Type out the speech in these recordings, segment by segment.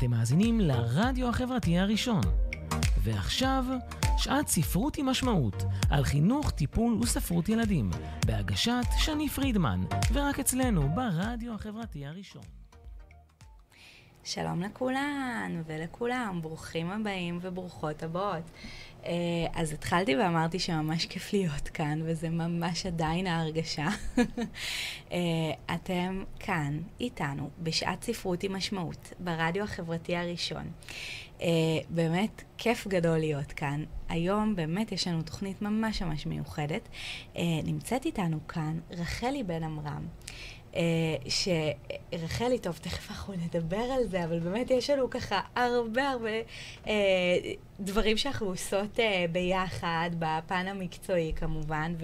אתם מאזינים לרדיו החברתי הראשון. ועכשיו, שעת ספרות עם משמעות, על חינוך, טיפול וספרות ילדים, בהגשת שני פרידמן, ורק אצלנו, ברדיו החברתי הראשון. שלום לכולן ולכולם, ברוכים הבאים וברוכות הבאות. אה, אז התחלתי ואמרתי שממש כיף להיות כאן, וזה ממש עדיין ההרגשה. אה, אתם כאן, איתנו, בשעת ספרות עם משמעות, ברדיו החברתי הראשון. אה, באמת כיף גדול להיות כאן. היום באמת יש לנו תוכנית ממש ממש מיוחדת. נמצאת איתנו כאן רחלי בן עמרם. אה, שרחלי, טוב, תכף אנחנו נדבר על זה, אבל באמת יש לנו ככה הרבה הרבה אה, דברים שאנחנו עושות אה, ביחד, בפן המקצועי כמובן,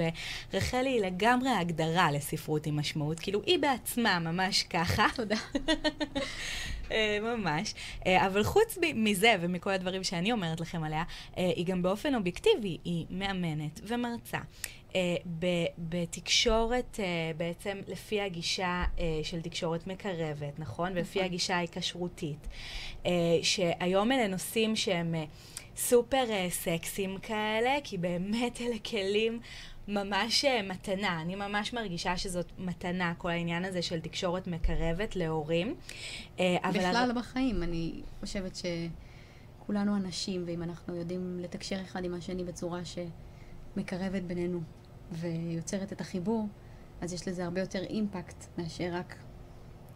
ורחלי היא לגמרי הגדרה לספרות עם משמעות, כאילו היא בעצמה ממש ככה. תודה. אה, ממש. אה, אבל חוץ מזה ומכל הדברים שאני אומרת לכם עליה, היא גם באופן אובייקטיבי, היא מאמנת ומרצה. בתקשורת, בעצם לפי הגישה של תקשורת מקרבת, נכון? נכון. ולפי הגישה ההיקשרותית. שהיום אלה נושאים שהם סופר סקסיים כאלה, כי באמת אלה כלים ממש אה, מתנה. אני ממש מרגישה שזאת מתנה, כל העניין הזה של תקשורת מקרבת להורים. אה, בכלל הר... בחיים, אני חושבת שכולנו אנשים, ואם אנחנו יודעים לתקשר אחד עם השני בצורה שמקרבת בינינו ויוצרת את החיבור, אז יש לזה הרבה יותר אימפקט מאשר רק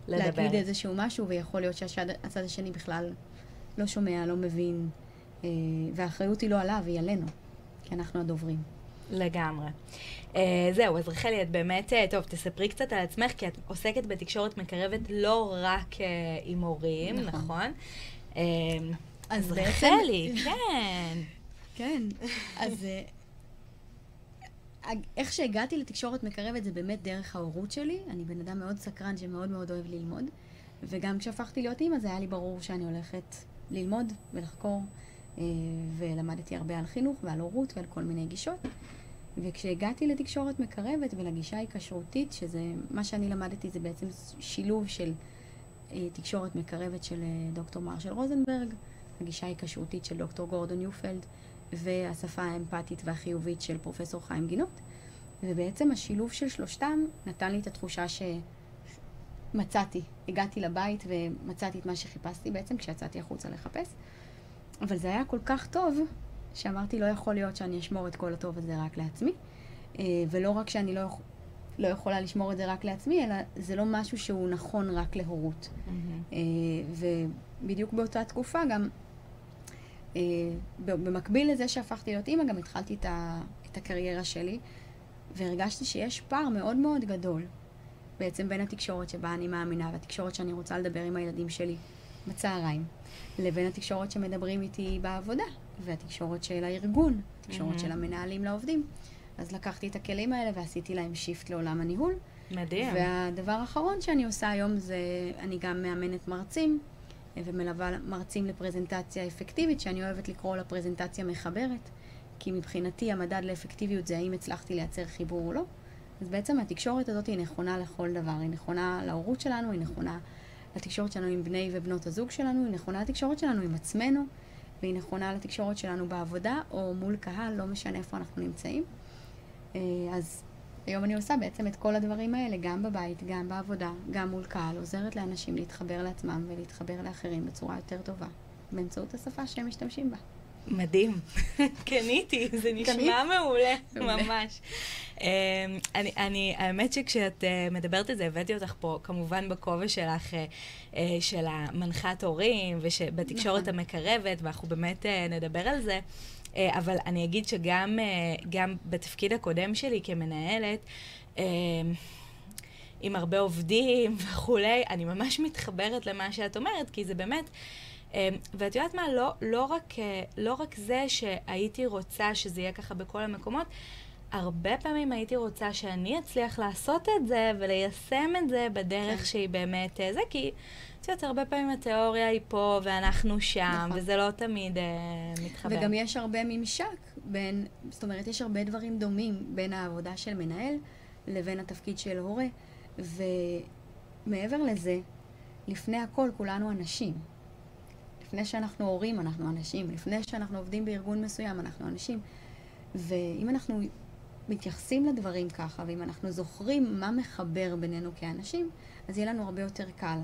לדבר. להגיד איזשהו משהו, ויכול להיות שהצד השני בכלל לא שומע, לא מבין, אה, והאחריות היא לא עליו, היא עלינו, כי אנחנו הדוברים. לגמרי. Uh, זהו, אז רחלי, את באמת, uh, טוב, תספרי קצת על עצמך, כי את עוסקת בתקשורת מקרבת לא רק uh, עם הורים, נכון? נכון? Uh, אז רחלי, כן. כן, אז uh, איך שהגעתי לתקשורת מקרבת זה באמת דרך ההורות שלי. אני בן אדם מאוד סקרן שמאוד מאוד אוהב ללמוד, וגם כשהפכתי להיות אימא זה היה לי ברור שאני הולכת ללמוד ולחקור, uh, ולמדתי הרבה על חינוך ועל הורות ועל כל מיני גישות. וכשהגעתי לתקשורת מקרבת ולגישה היקשרותית, שזה, מה שאני למדתי זה בעצם שילוב של אה, תקשורת מקרבת של אה, דוקטור מרשל רוזנברג, הגישה היקשרותית של דוקטור גורדון יופלד, והשפה האמפתית והחיובית של פרופסור חיים גינות. ובעצם השילוב של שלושתם נתן לי את התחושה שמצאתי. הגעתי לבית ומצאתי את מה שחיפשתי בעצם כשיצאתי החוצה לחפש. אבל זה היה כל כך טוב, שאמרתי, לא יכול להיות שאני אשמור את כל הטוב הזה רק לעצמי, אה, ולא רק שאני לא, לא יכולה לשמור את זה רק לעצמי, אלא זה לא משהו שהוא נכון רק להורות. Mm-hmm. ובדיוק באותה תקופה גם, במקביל לזה שהפכתי להיות אימא, גם התחלתי את, ה, את הקריירה שלי, והרגשתי שיש פער מאוד מאוד גדול בעצם בין התקשורת שבה אני מאמינה והתקשורת שאני רוצה לדבר עם הילדים שלי בצהריים, לבין התקשורת שמדברים איתי בעבודה. והתקשורת של הארגון, התקשורת mm-hmm. של המנהלים לעובדים. אז לקחתי את הכלים האלה ועשיתי להם שיפט לעולם הניהול. מדהים. והדבר האחרון שאני עושה היום זה, אני גם מאמנת מרצים אה, ומלווה מרצים לפרזנטציה אפקטיבית, שאני אוהבת לקרוא לה פרזנטציה מחברת, כי מבחינתי המדד לאפקטיביות זה האם הצלחתי לייצר חיבור או לא. אז בעצם התקשורת הזאת היא נכונה לכל דבר, היא נכונה להורות שלנו, היא נכונה לתקשורת שלנו עם בני ובנות הזוג שלנו, היא נכונה לתקשורת שלנו עם עצמנו, והיא נכונה לתקשורת שלנו בעבודה או מול קהל, לא משנה איפה אנחנו נמצאים. אה, אז היום אני עושה בעצם את כל הדברים האלה, גם בבית, גם בעבודה, גם מול קהל, עוזרת לאנשים להתחבר לעצמם ולהתחבר לאחרים בצורה יותר טובה, באמצעות השפה שהם משתמשים בה. מדהים. קניתי, זה נשמע מעולה, ממש. אמ, אני, אני, האמת שכשאת uh, מדברת על זה, הבאתי אותך פה כמובן בכובע שלך, uh, של המנחת הורים, ובתקשורת נכון. המקרבת, ואנחנו באמת נדבר על זה. Uh, אבל אני אגיד שגם uh, גם בתפקיד הקודם שלי כמנהלת, uh, עם הרבה עובדים וכולי, אני ממש מתחברת למה שאת אומרת, כי זה באמת... אמ, ואת יודעת מה, לא, לא, רק, אה, לא רק זה שהייתי רוצה שזה יהיה ככה בכל המקומות, הרבה פעמים הייתי רוצה שאני אצליח לעשות את זה וליישם את זה בדרך כן. שהיא באמת אה, זה, כי את יודעת, הרבה פעמים התיאוריה היא פה ואנחנו שם, נכון. וזה לא תמיד אה, מתחבר. וגם יש הרבה ממשק בין, זאת אומרת, יש הרבה דברים דומים בין העבודה של מנהל לבין התפקיד של הורה, ומעבר לזה, לפני הכל כולנו אנשים. לפני שאנחנו הורים, אנחנו אנשים. לפני שאנחנו עובדים בארגון מסוים, אנחנו אנשים. ואם אנחנו מתייחסים לדברים ככה, ואם אנחנו זוכרים מה מחבר בינינו כאנשים, אז יהיה לנו הרבה יותר קל.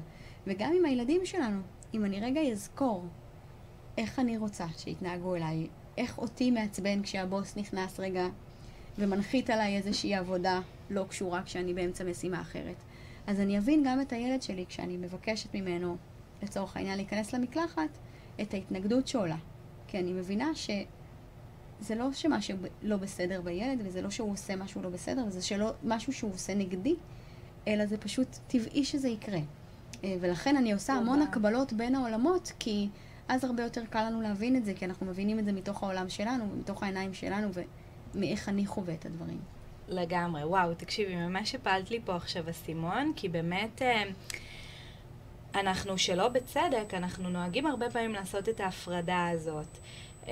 וגם עם הילדים שלנו, אם אני רגע אזכור איך אני רוצה שיתנהגו אליי, איך אותי מעצבן כשהבוס נכנס רגע ומנחית עליי איזושהי עבודה לא קשורה כשאני באמצע משימה אחרת. אז אני אבין גם את הילד שלי כשאני מבקשת ממנו, לצורך העניין, להיכנס למקלחת, את ההתנגדות שעולה. כי אני מבינה שזה לא שמשהו לא בסדר בילד, וזה לא שהוא עושה משהו לא בסדר, וזה שלא משהו שהוא עושה נגדי, אלא זה פשוט טבעי שזה יקרה. אה, ולכן אני עושה המון הקבלות בין העולמות, כי אז הרבה יותר קל לנו להבין את זה, כי אנחנו מבינים את זה מתוך העולם שלנו, ומתוך העיניים שלנו, ומאיך אני חווה את הדברים. לגמרי, וואו, תקשיבי, ממש הפלת לי פה עכשיו אסימון, כי באמת אה, אנחנו שלא בצדק, אנחנו נוהגים הרבה פעמים לעשות את ההפרדה הזאת. Uh,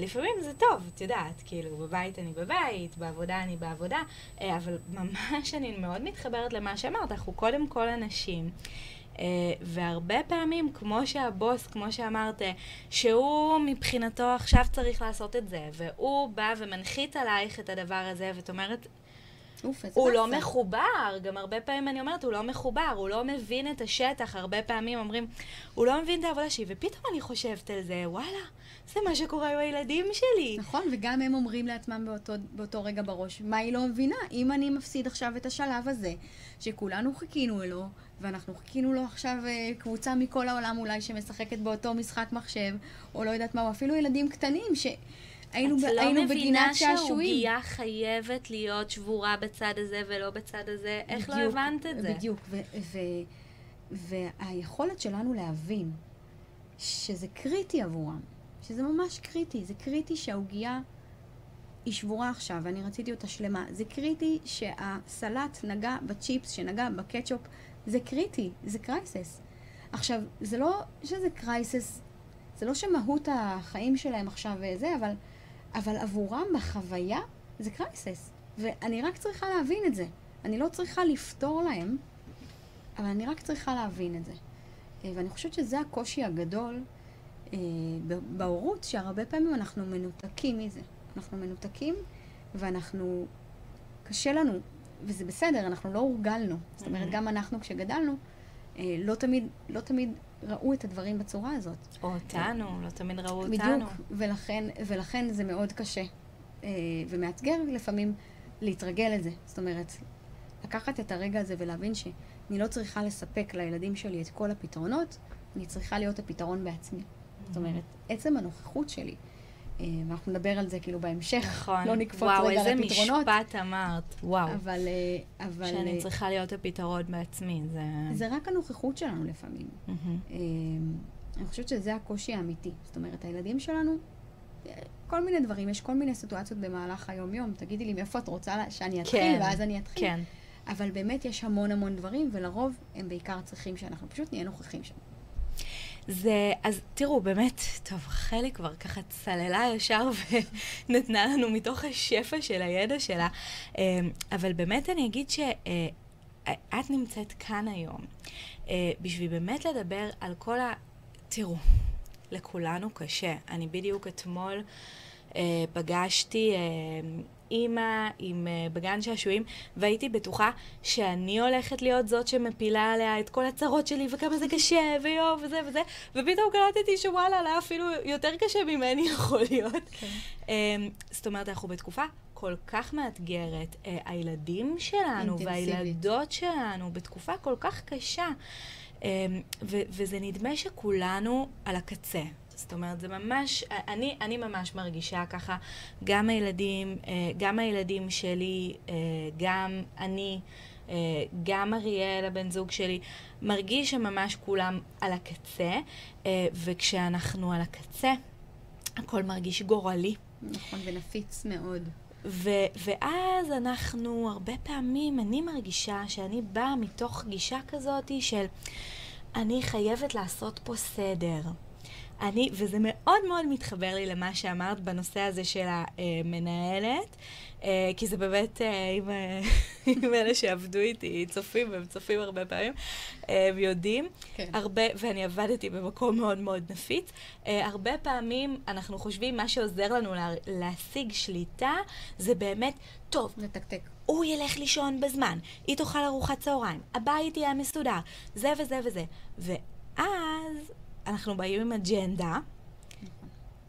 לפעמים זה טוב, את יודעת, כאילו, בבית אני בבית, בעבודה אני בעבודה, uh, אבל ממש אני מאוד מתחברת למה שאמרת, אנחנו קודם כל אנשים. Uh, והרבה פעמים, כמו שהבוס, כמו שאמרת, שהוא מבחינתו עכשיו צריך לעשות את זה, והוא בא ומנחית עלייך את הדבר הזה, ואת אומרת, אוף, הוא לא מחובר, גם הרבה פעמים אני אומרת, הוא לא מחובר, הוא לא מבין את השטח, הרבה פעמים אומרים, הוא לא מבין את העבודה שלי, ופתאום אני חושבת על זה, וואלה, זה מה שקורה עם הילדים שלי. נכון, וגם הם אומרים לעצמם באותו, באותו רגע בראש, מה היא לא מבינה? אם אני מפסיד עכשיו את השלב הזה, שכולנו חיכינו לו, ואנחנו חיכינו לו עכשיו אה, קבוצה מכל העולם אולי שמשחקת באותו משחק מחשב, או לא יודעת מה, או אפילו ילדים קטנים, ש... היינו, את ב- לא היינו מבינה בגינת שעשועים. שהעוגייה חייבת להיות שבורה בצד הזה ולא בצד הזה? איך לא בדיוק, הבנת את זה? בדיוק, ו- ו- והיכולת שלנו להבין שזה קריטי עבורם, שזה ממש קריטי, זה קריטי שהעוגייה היא שבורה עכשיו, ואני רציתי אותה שלמה. זה קריטי שהסלט נגע בצ'יפס, שנגע בקטשופ, זה קריטי, זה crisis. עכשיו, זה לא שזה crisis, זה לא שמהות החיים שלהם עכשיו זה, אבל, אבל עבורם בחוויה זה crisis. ואני רק צריכה להבין את זה. אני לא צריכה לפתור להם, אבל אני רק צריכה להבין את זה. אה, ואני חושבת שזה הקושי הגדול אה, בהורות, שהרבה פעמים אנחנו מנותקים מזה. אנחנו מנותקים, ואנחנו... קשה לנו, וזה בסדר, אנחנו לא הורגלנו. זאת אומרת, Mhm. גם אנחנו כשגדלנו, אה, לא תמיד, לא תמיד ראו את הדברים בצורה הזאת. או אותנו, לא תמיד ראו אותנו. בדיוק, ולכן, ולכן זה מאוד קשה אה, ומאתגר לפעמים להתרגל לזה. זאת אומרת, לקחת את הרגע הזה ולהבין שאני לא צריכה לספק לילדים שלי את כל הפתרונות, אני צריכה להיות הפתרון בעצמי. זאת אומרת, עצם הנוכחות שלי, ואנחנו נדבר על זה כאילו בהמשך, נכון. לא נקפוץ וואו, רגע איזה לפתרונות. משפט אמרת. וואו. אבל, אה, אבל שאני אה, צריכה להיות הפתרון בעצמי, זה... זה רק הנוכחות שלנו לפעמים. אה, אני חושבת שזה הקושי האמיתי. זאת אומרת, הילדים שלנו, אה, כל מיני דברים, יש כל מיני סיטואציות במהלך היום-יום. תגידי לי מאיפה את רוצה שאני אתחיל, כן, ואז אני אתחיל. כן. אבל באמת יש המון המון דברים, ולרוב הם בעיקר צריכים שאנחנו פשוט נהיה נוכחים שם. זה, אז תראו, באמת, טוב, רחלי כבר ככה צללה ישר ונתנה לנו מתוך השפע של הידע שלה, אה, אבל באמת אני אגיד שאת נמצאת כאן היום אה, בשביל באמת לדבר על כל ה... תראו, לכולנו קשה. אני בדיוק אתמול אה, פגשתי אה, אימא עם, אה, בגן שעשועים, והייתי בטוחה שאני הולכת להיות זאת שמפילה עליה את כל הצרות שלי, וכמה זה קשה, ויואו, וזה וזה, ופתאום קלטתי שוואלה, לה אפילו יותר קשה ממני יכול להיות. כן. אה, זאת אומרת, אנחנו בתקופה כל כך מאתגרת. אה, הילדים שלנו אינטנסיבית. והילדות שלנו בתקופה כל כך קשה. אמ, ו- וזה נדמה שכולנו על הקצה. זאת אומרת, זה ממש, אני, אני ממש מרגישה ככה, גם הילדים, אה, גם הילדים שלי, אה, גם אני, אה, גם אריאל, הבן זוג שלי, מרגיש שממש כולם על הקצה, וכשאנחנו על הקצה, הכל מרגיש גורלי. נכון, ונפיץ מאוד. ו- ואז אנחנו, הרבה פעמים, אני מרגישה שאני באה מתוך גישה כזאת של אני חייבת לעשות פה סדר. אני, וזה מאוד מאוד מתחבר לי למה שאמרת בנושא הזה של המנהלת, אה, כי זה באמת, אם אה, אלה שעבדו איתי צופים, והם צופים הרבה פעמים, הם יודעים. כן. הרבה, ואני עבדתי במקום מאוד מאוד נפיץ, הרבה פעמים אנחנו חושבים, מה שעוזר לנו לה, להשיג שליטה, זה באמת, טוב, לתקתק. הוא ילך לישון בזמן, היא תאכל ארוחת צהריים, הבית יהיה מסודר, זה וזה וזה. ואז אנחנו באים עם אג'נדה,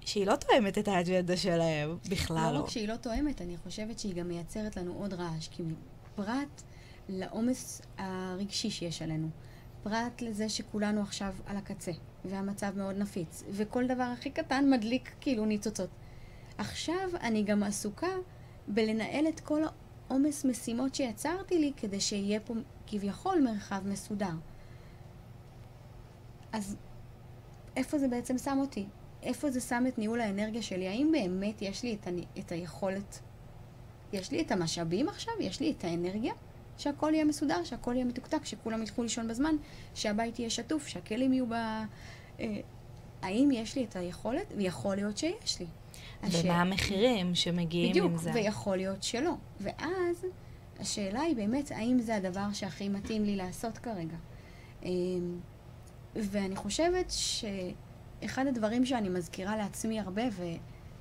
שהיא לא תואמת את האג'נדה שלהם, בכלל לא. לא רק שהיא לא תואמת, אני חושבת שהיא גם מייצרת לנו עוד רעש, כי פרט לעומס הרגשי שיש עלינו, פרט לזה שכולנו עכשיו על הקצה, והמצב מאוד נפיץ, וכל דבר הכי קטן מדליק כאילו ניצוצות. עכשיו אני גם עסוקה בלנהל את כל העומס משימות שיצרתי לי כדי שיהיה פה כביכול מרחב מסודר. אז איפה זה בעצם שם אותי? איפה זה שם את ניהול האנרגיה שלי? האם באמת יש לי את, ה... את היכולת, יש לי את המשאבים עכשיו? יש לי את האנרגיה? שהכל יהיה מסודר, שהכל יהיה מתוקתק, שכולם ילכו לישון בזמן, שהבית יהיה שטוף, שהכלים יהיו ב... אה, האם יש לי את היכולת? ויכול להיות שיש לי. ומה המחירים שמגיעים בדיוק, עם זה? בדיוק, ויכול להיות שלא. ואז השאלה היא באמת, האם זה הדבר שהכי מתאים לי לעשות כרגע? אמ, ואני חושבת שאחד הדברים שאני מזכירה לעצמי הרבה,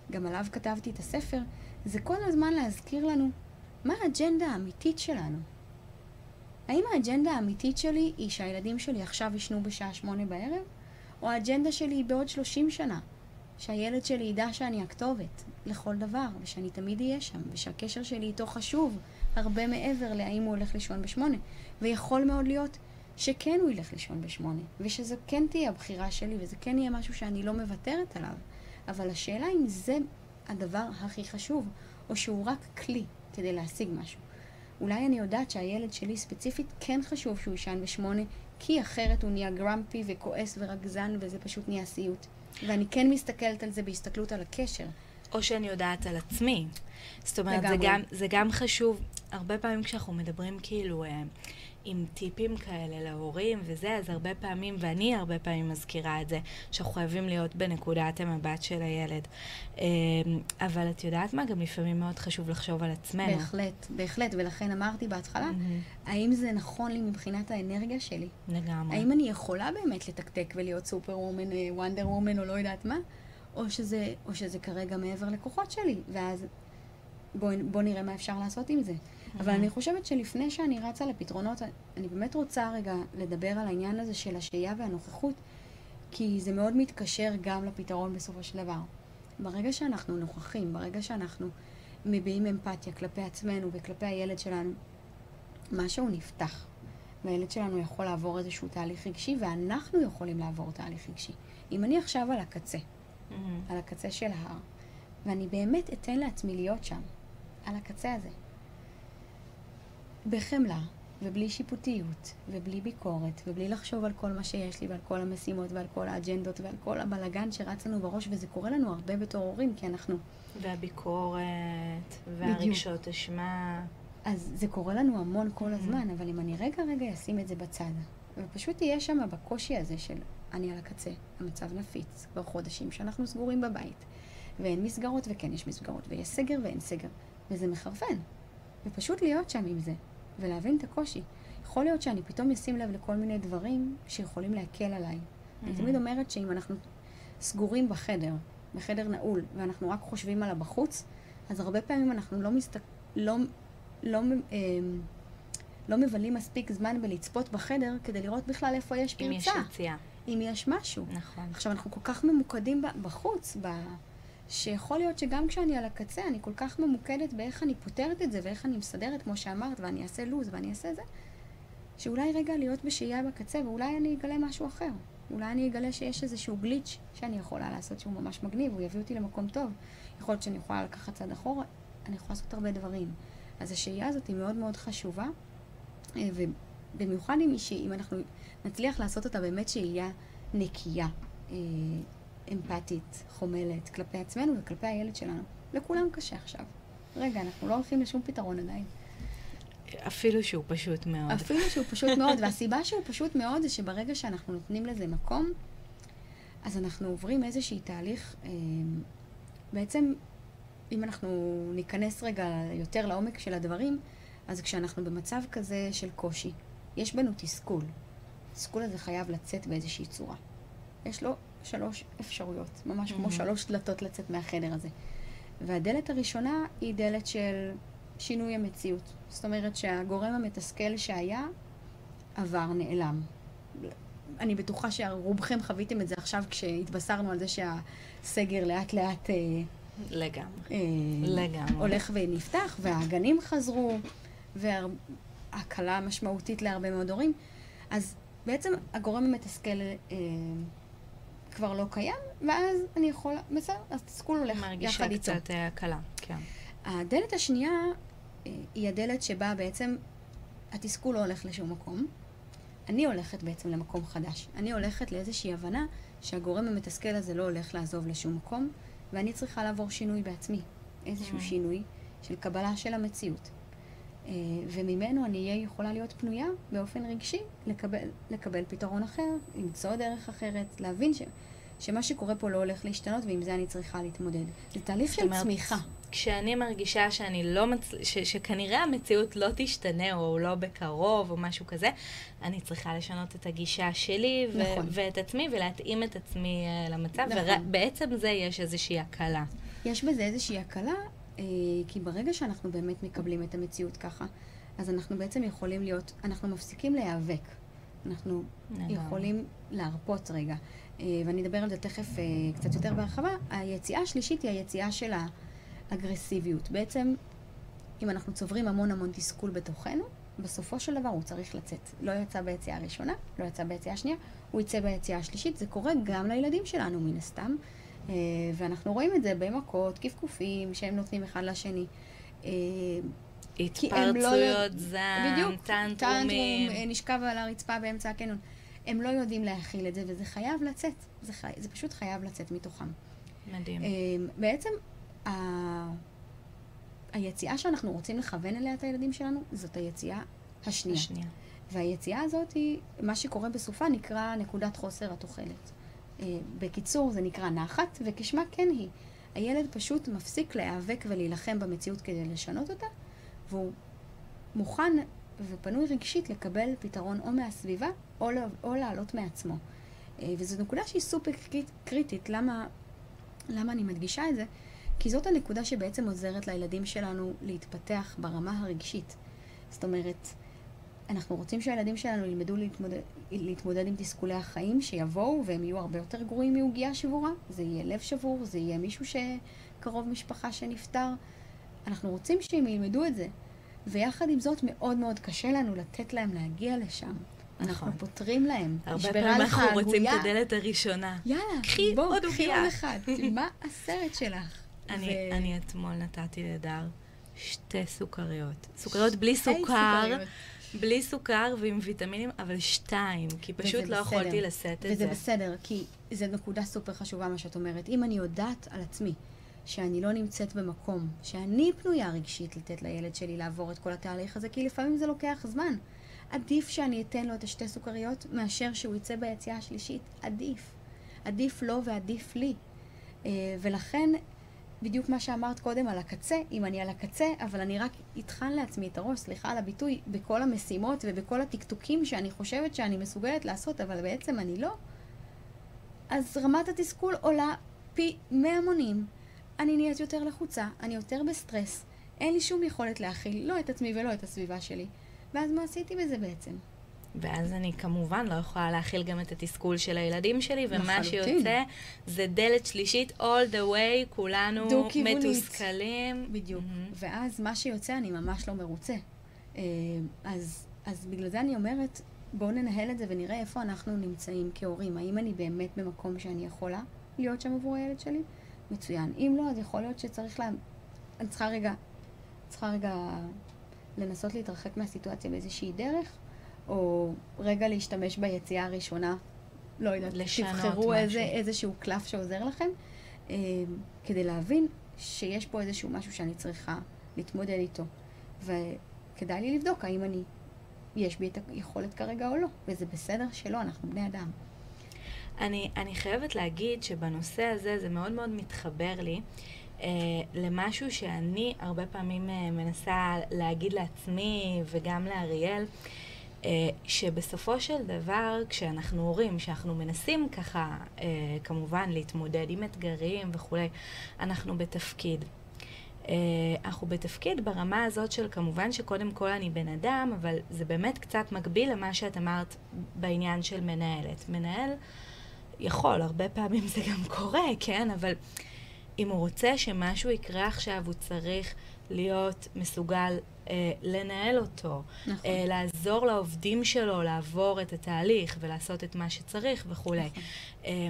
וגם עליו כתבתי את הספר, זה כל הזמן להזכיר לנו מה האג'נדה האמיתית שלנו. האם האג'נדה האמיתית שלי היא שהילדים שלי עכשיו ישנו בשעה שמונה בערב, או האג'נדה שלי היא בעוד שלושים שנה? שהילד שלי ידע שאני הכתובת לכל דבר, ושאני תמיד אהיה שם, ושהקשר שלי איתו חשוב הרבה מעבר להאם הוא הולך לישון בשמונה. ויכול מאוד להיות שכן הוא ילך לישון בשמונה, ושזו כן תהיה הבחירה שלי, וזה כן יהיה משהו שאני לא מוותרת עליו. אבל השאלה אם זה הדבר הכי חשוב, או שהוא רק כלי כדי להשיג משהו. אולי אני יודעת שהילד שלי ספציפית כן חשוב שהוא יישן בשמונה, כי אחרת הוא נהיה גרמפי וכועס ורגזן, וזה פשוט נהיה סיוט. ואני כן מסתכלת על זה בהסתכלות על הקשר. או שאני יודעת על עצמי. זאת אומרת, זה גם, זה גם חשוב, הרבה פעמים כשאנחנו מדברים כאילו אה, עם טיפים כאלה להורים וזה, אז הרבה פעמים, ואני הרבה פעמים מזכירה את זה, שאנחנו חייבים להיות בנקודת המבט של הילד. אה, אבל את יודעת מה? גם לפעמים מאוד חשוב לחשוב על עצמנו. בהחלט, בהחלט, ולכן אמרתי בהתחלה, mm-hmm. האם זה נכון לי מבחינת האנרגיה שלי? לגמרי. האם אני יכולה באמת לתקתק ולהיות סופר וומן, וונדר וומן, או לא יודעת מה? או שזה, או שזה כרגע מעבר לכוחות שלי, ואז בואו בוא נראה מה אפשר לעשות עם זה. אבל אני חושבת שלפני שאני רצה לפתרונות, אני באמת רוצה רגע לדבר על העניין הזה של השהייה והנוכחות, כי זה מאוד מתקשר גם לפתרון בסופו של דבר. ברגע שאנחנו נוכחים, ברגע שאנחנו מביעים אמפתיה כלפי עצמנו וכלפי הילד שלנו, משהו נפתח. והילד שלנו יכול לעבור איזשהו תהליך רגשי, ואנחנו יכולים לעבור תהליך רגשי. אם אני עכשיו על הקצה, mm-hmm. על הקצה של ההר, ואני באמת אתן לעצמי להיות שם, על הקצה הזה, בחמלה, ובלי שיפוטיות, ובלי ביקורת, ובלי לחשוב על כל מה שיש לי, ועל כל המשימות, ועל כל האג'נדות, ועל כל הבלגן שרץ לנו בראש, וזה קורה לנו הרבה בתור הורים, כי אנחנו... והביקורת, והרגשות אשמה. אז זה קורה לנו המון כל mm-hmm. הזמן, אבל אם אני רגע רגע אשים את זה בצד, ופשוט אהיה שם בקושי הזה של אני על הקצה, המצב נפיץ, כבר חודשים שאנחנו סגורים בבית, ואין מסגרות וכן יש מסגרות, ויש סגר ואין סגר, וזה מחרפן. ופשוט להיות שם עם זה, ולהבין את הקושי. יכול להיות שאני פתאום אשים לב לכל מיני דברים שיכולים להקל עליי. Mm-hmm. אני תמיד אומרת שאם אנחנו סגורים בחדר, בחדר נעול, ואנחנו רק חושבים על הבחוץ, אז הרבה פעמים אנחנו לא, מסת... לא, לא, אה, לא מבלים מספיק זמן בלצפות בחדר כדי לראות בכלל איפה יש פרצה. אם יש יציאה. אם יש משהו. נכון. עכשיו, אנחנו כל כך ממוקדים בחוץ, ב... שיכול להיות שגם כשאני על הקצה, אני כל כך ממוקדת באיך אני פותרת את זה ואיך אני מסדרת, כמו שאמרת, ואני אעשה לו"ז ואני אעשה זה, שאולי רגע להיות בשהייה בקצה, ואולי אני אגלה משהו אחר. אולי אני אגלה שיש איזשהו גליץ' שאני יכולה לעשות שהוא ממש מגניב, הוא יביא אותי למקום טוב. יכול להיות שאני יכולה לקחת צד אחורה, אני יכולה לעשות הרבה דברים. אז השהייה הזאת היא מאוד מאוד חשובה, אה, ובמיוחד אם, אם אנחנו נצליח לעשות אותה באמת שהייה נקייה. אמפתית, חומלת, כלפי עצמנו וכלפי הילד שלנו. לכולם קשה עכשיו. רגע, אנחנו לא הולכים לשום פתרון עדיין. אפילו שהוא פשוט מאוד. אפילו שהוא פשוט מאוד, והסיבה שהוא פשוט מאוד זה שברגע שאנחנו נותנים לזה מקום, אז אנחנו עוברים איזשהי תהליך, אה, בעצם, אם אנחנו ניכנס רגע יותר לעומק של הדברים, אז כשאנחנו במצב כזה של קושי, יש בנו תסכול. התסכול הזה חייב לצאת באיזושהי צורה. יש לו שלוש אפשרויות, ממש mm-hmm. כמו שלוש דלתות לצאת מהחדר הזה. והדלת הראשונה היא דלת של שינוי המציאות. זאת אומרת שהגורם המתסכל שהיה, עבר, נעלם. אני בטוחה שרובכם חוויתם את זה עכשיו כשהתבשרנו על זה שהסגר לאט לאט... אה, לגמרי. אה, לגמרי. הולך ונפתח, והגנים חזרו, והקלה משמעותית להרבה מאוד הורים. אז בעצם הגורם המתסכל אה, כבר לא קיים, ואז אני יכולה, בסדר, אז תסכול הולך יחד איתו. מרגישה קצת אה, הקלה, כן. הדלת השנייה אה, היא הדלת שבה בעצם התסכול לא הולך לשום מקום. אני הולכת בעצם למקום חדש. אני הולכת לאיזושהי הבנה שהגורם המתסכל הזה לא הולך לעזוב לשום מקום, ואני צריכה לעבור שינוי בעצמי. איזשהו mm. שינוי של קבלה של המציאות. אה, וממנו אני אהיה יכולה להיות פנויה באופן רגשי לקבל, לקבל פתרון אחר, למצוא דרך אחרת, להבין ש, שמה שקורה פה לא הולך להשתנות ועם זה אני צריכה להתמודד. זה תהליך של אומרת, צמיחה. כשאני מרגישה שאני לא מצ... ש, שכנראה המציאות לא תשתנה או לא בקרוב או משהו כזה, אני צריכה לשנות את הגישה שלי ו- נכון. ואת עצמי ולהתאים את עצמי uh, למצב, נכון. ובעצם זה יש איזושהי הקלה. יש בזה איזושהי הקלה, אה, כי ברגע שאנחנו באמת מקבלים את המציאות ככה, אז אנחנו בעצם יכולים להיות, אנחנו מפסיקים להיאבק. אנחנו יכולים להרפות רגע. אה, ואני אדבר על זה תכף אה, קצת יותר בהרחבה. היציאה השלישית היא היציאה של האגרסיביות. בעצם, אם אנחנו צוברים המון המון תסכול בתוכנו, בסופו של דבר הוא צריך לצאת. לא יצא ביציאה הראשונה, לא יצא ביציאה השנייה, הוא יצא ביציאה השלישית. זה קורה גם לילדים שלנו מן הסתם. אה, ואנחנו רואים את זה במכות, קפקופים, שהם נותנים אחד לשני. אה, התפרצויות לא... זעם, בדיוק, טנטרומים. טנטרום, אה, נשכב על הרצפה באמצע הקנון. הם לא יודעים להכיל את זה, וזה חייב לצאת. זה, חי... זה פשוט חייב לצאת מתוכם. מדהים. בעצם, ה... היציאה שאנחנו רוצים לכוון אליה את הילדים שלנו, זאת היציאה השנייה. השנייה. והיציאה הזאת היא, מה שקורה בסופה נקרא נקודת חוסר התוחלת. אה, בקיצור, זה נקרא נחת, וכשמה כן היא. הילד פשוט מפסיק להיאבק ולהילחם במציאות כדי לשנות אותה, והוא מוכן ופנוי רגשית לקבל פתרון או מהסביבה או, או לעלות מעצמו. אה, וזו נקודה שהיא סופר קריטית. למה, למה אני מדגישה את זה? כי זאת הנקודה שבעצם עוזרת לילדים שלנו להתפתח ברמה הרגשית. זאת אומרת, אנחנו רוצים שהילדים שלנו ילמדו להתמודד, להתמודד עם תסכולי החיים שיבואו והם יהיו הרבה יותר גרועים מעוגייה שבורה. זה יהיה לב שבור, זה יהיה מישהו שקרוב משפחה שנפטר. אנחנו רוצים שהם ילמדו את זה. ויחד עם זאת מאוד מאוד קשה לנו לתת להם להגיע לשם. נכון. אנחנו פותרים להם. הרבה פעמים אנחנו רוצים את הדלת הראשונה. יאללה, קחי בוא, עוד קחי עוד אחד. מה הסרט שלך? אני, ו... אני אתמול נתתי לדר שתי סוכריות. סוכריות בלי סוכר. בלי סוכר ועם ויטמינים, אבל שתיים, כי פשוט לא בסדר. יכולתי לשאת את זה. וזה בסדר, כי זו נקודה סופר חשובה מה שאת אומרת. אם אני יודעת על עצמי שאני לא נמצאת במקום, שאני פנויה רגשית לתת לילד שלי לעבור את כל התהליך הזה, כי לפעמים זה לוקח זמן. עדיף שאני אתן לו את השתי סוכריות מאשר שהוא יצא ביציאה השלישית. עדיף. עדיף לו ועדיף לי. Uh, ולכן בדיוק מה שאמרת קודם על הקצה, אם אני על הקצה, אבל אני רק אטחן לעצמי את הראש, סליחה על הביטוי, בכל המשימות ובכל הטקטוקים שאני חושבת שאני מסוגלת לעשות, אבל בעצם אני לא, אז רמת התסכול עולה פי מאה מונים. אני נהיית יותר לחוצה, אני יותר בסטרס, אין לי שום יכולת להכיל לא את עצמי ולא את הסביבה שלי. ואז מה עשיתי בזה בעצם? ואז אני כמובן לא יכולה להכיל גם את התסכול של הילדים שלי, ומה שיוצא זה דלת שלישית all the way, כולנו מתוסכלים. בדיוק. Mm-hmm. ואז מה שיוצא, אני ממש לא מרוצה. אה, אז, אז בגלל זה אני אומרת, בואו ננהל את זה ונראה איפה אנחנו נמצאים כהורים. האם אני באמת במקום שאני יכולה להיות שם עבור הילד שלי? מצוין. אם לא, אז יכול להיות שצריך לה... אני צריכה רגע, צריכה רגע לנסות להתרחק מהסיטואציה באיזושהי דרך. או רגע להשתמש ביציאה הראשונה, לא יודעת, תבחרו איזה, איזשהו קלף שעוזר לכם, אה, כדי להבין שיש פה איזשהו משהו שאני צריכה להתמודד איתו. וכדאי לי לבדוק האם אני, יש בי את היכולת כרגע או לא, וזה בסדר שלא, אנחנו בני אדם. אני, אני חייבת להגיד שבנושא הזה זה מאוד מאוד מתחבר לי אה, למשהו שאני הרבה פעמים אה, מנסה להגיד לעצמי וגם לאריאל. אה, שבסופו של דבר, כשאנחנו הורים, שאנחנו מנסים ככה, אה, כמובן, להתמודד עם אתגרים וכולי, אנחנו בתפקיד. אה, אנחנו בתפקיד ברמה הזאת של כמובן שקודם כל אני בן אדם, אבל זה באמת קצת מקביל למה שאת אמרת בעניין של מנהלת. מנהל יכול, הרבה פעמים זה גם קורה, כן? אבל אם הוא רוצה שמשהו יקרה עכשיו, הוא צריך להיות מסוגל אה, לנהל אותו, נכון. אה, לעזור לעובדים שלו לעבור את התהליך ולעשות את מה שצריך וכולי. נכון. אה,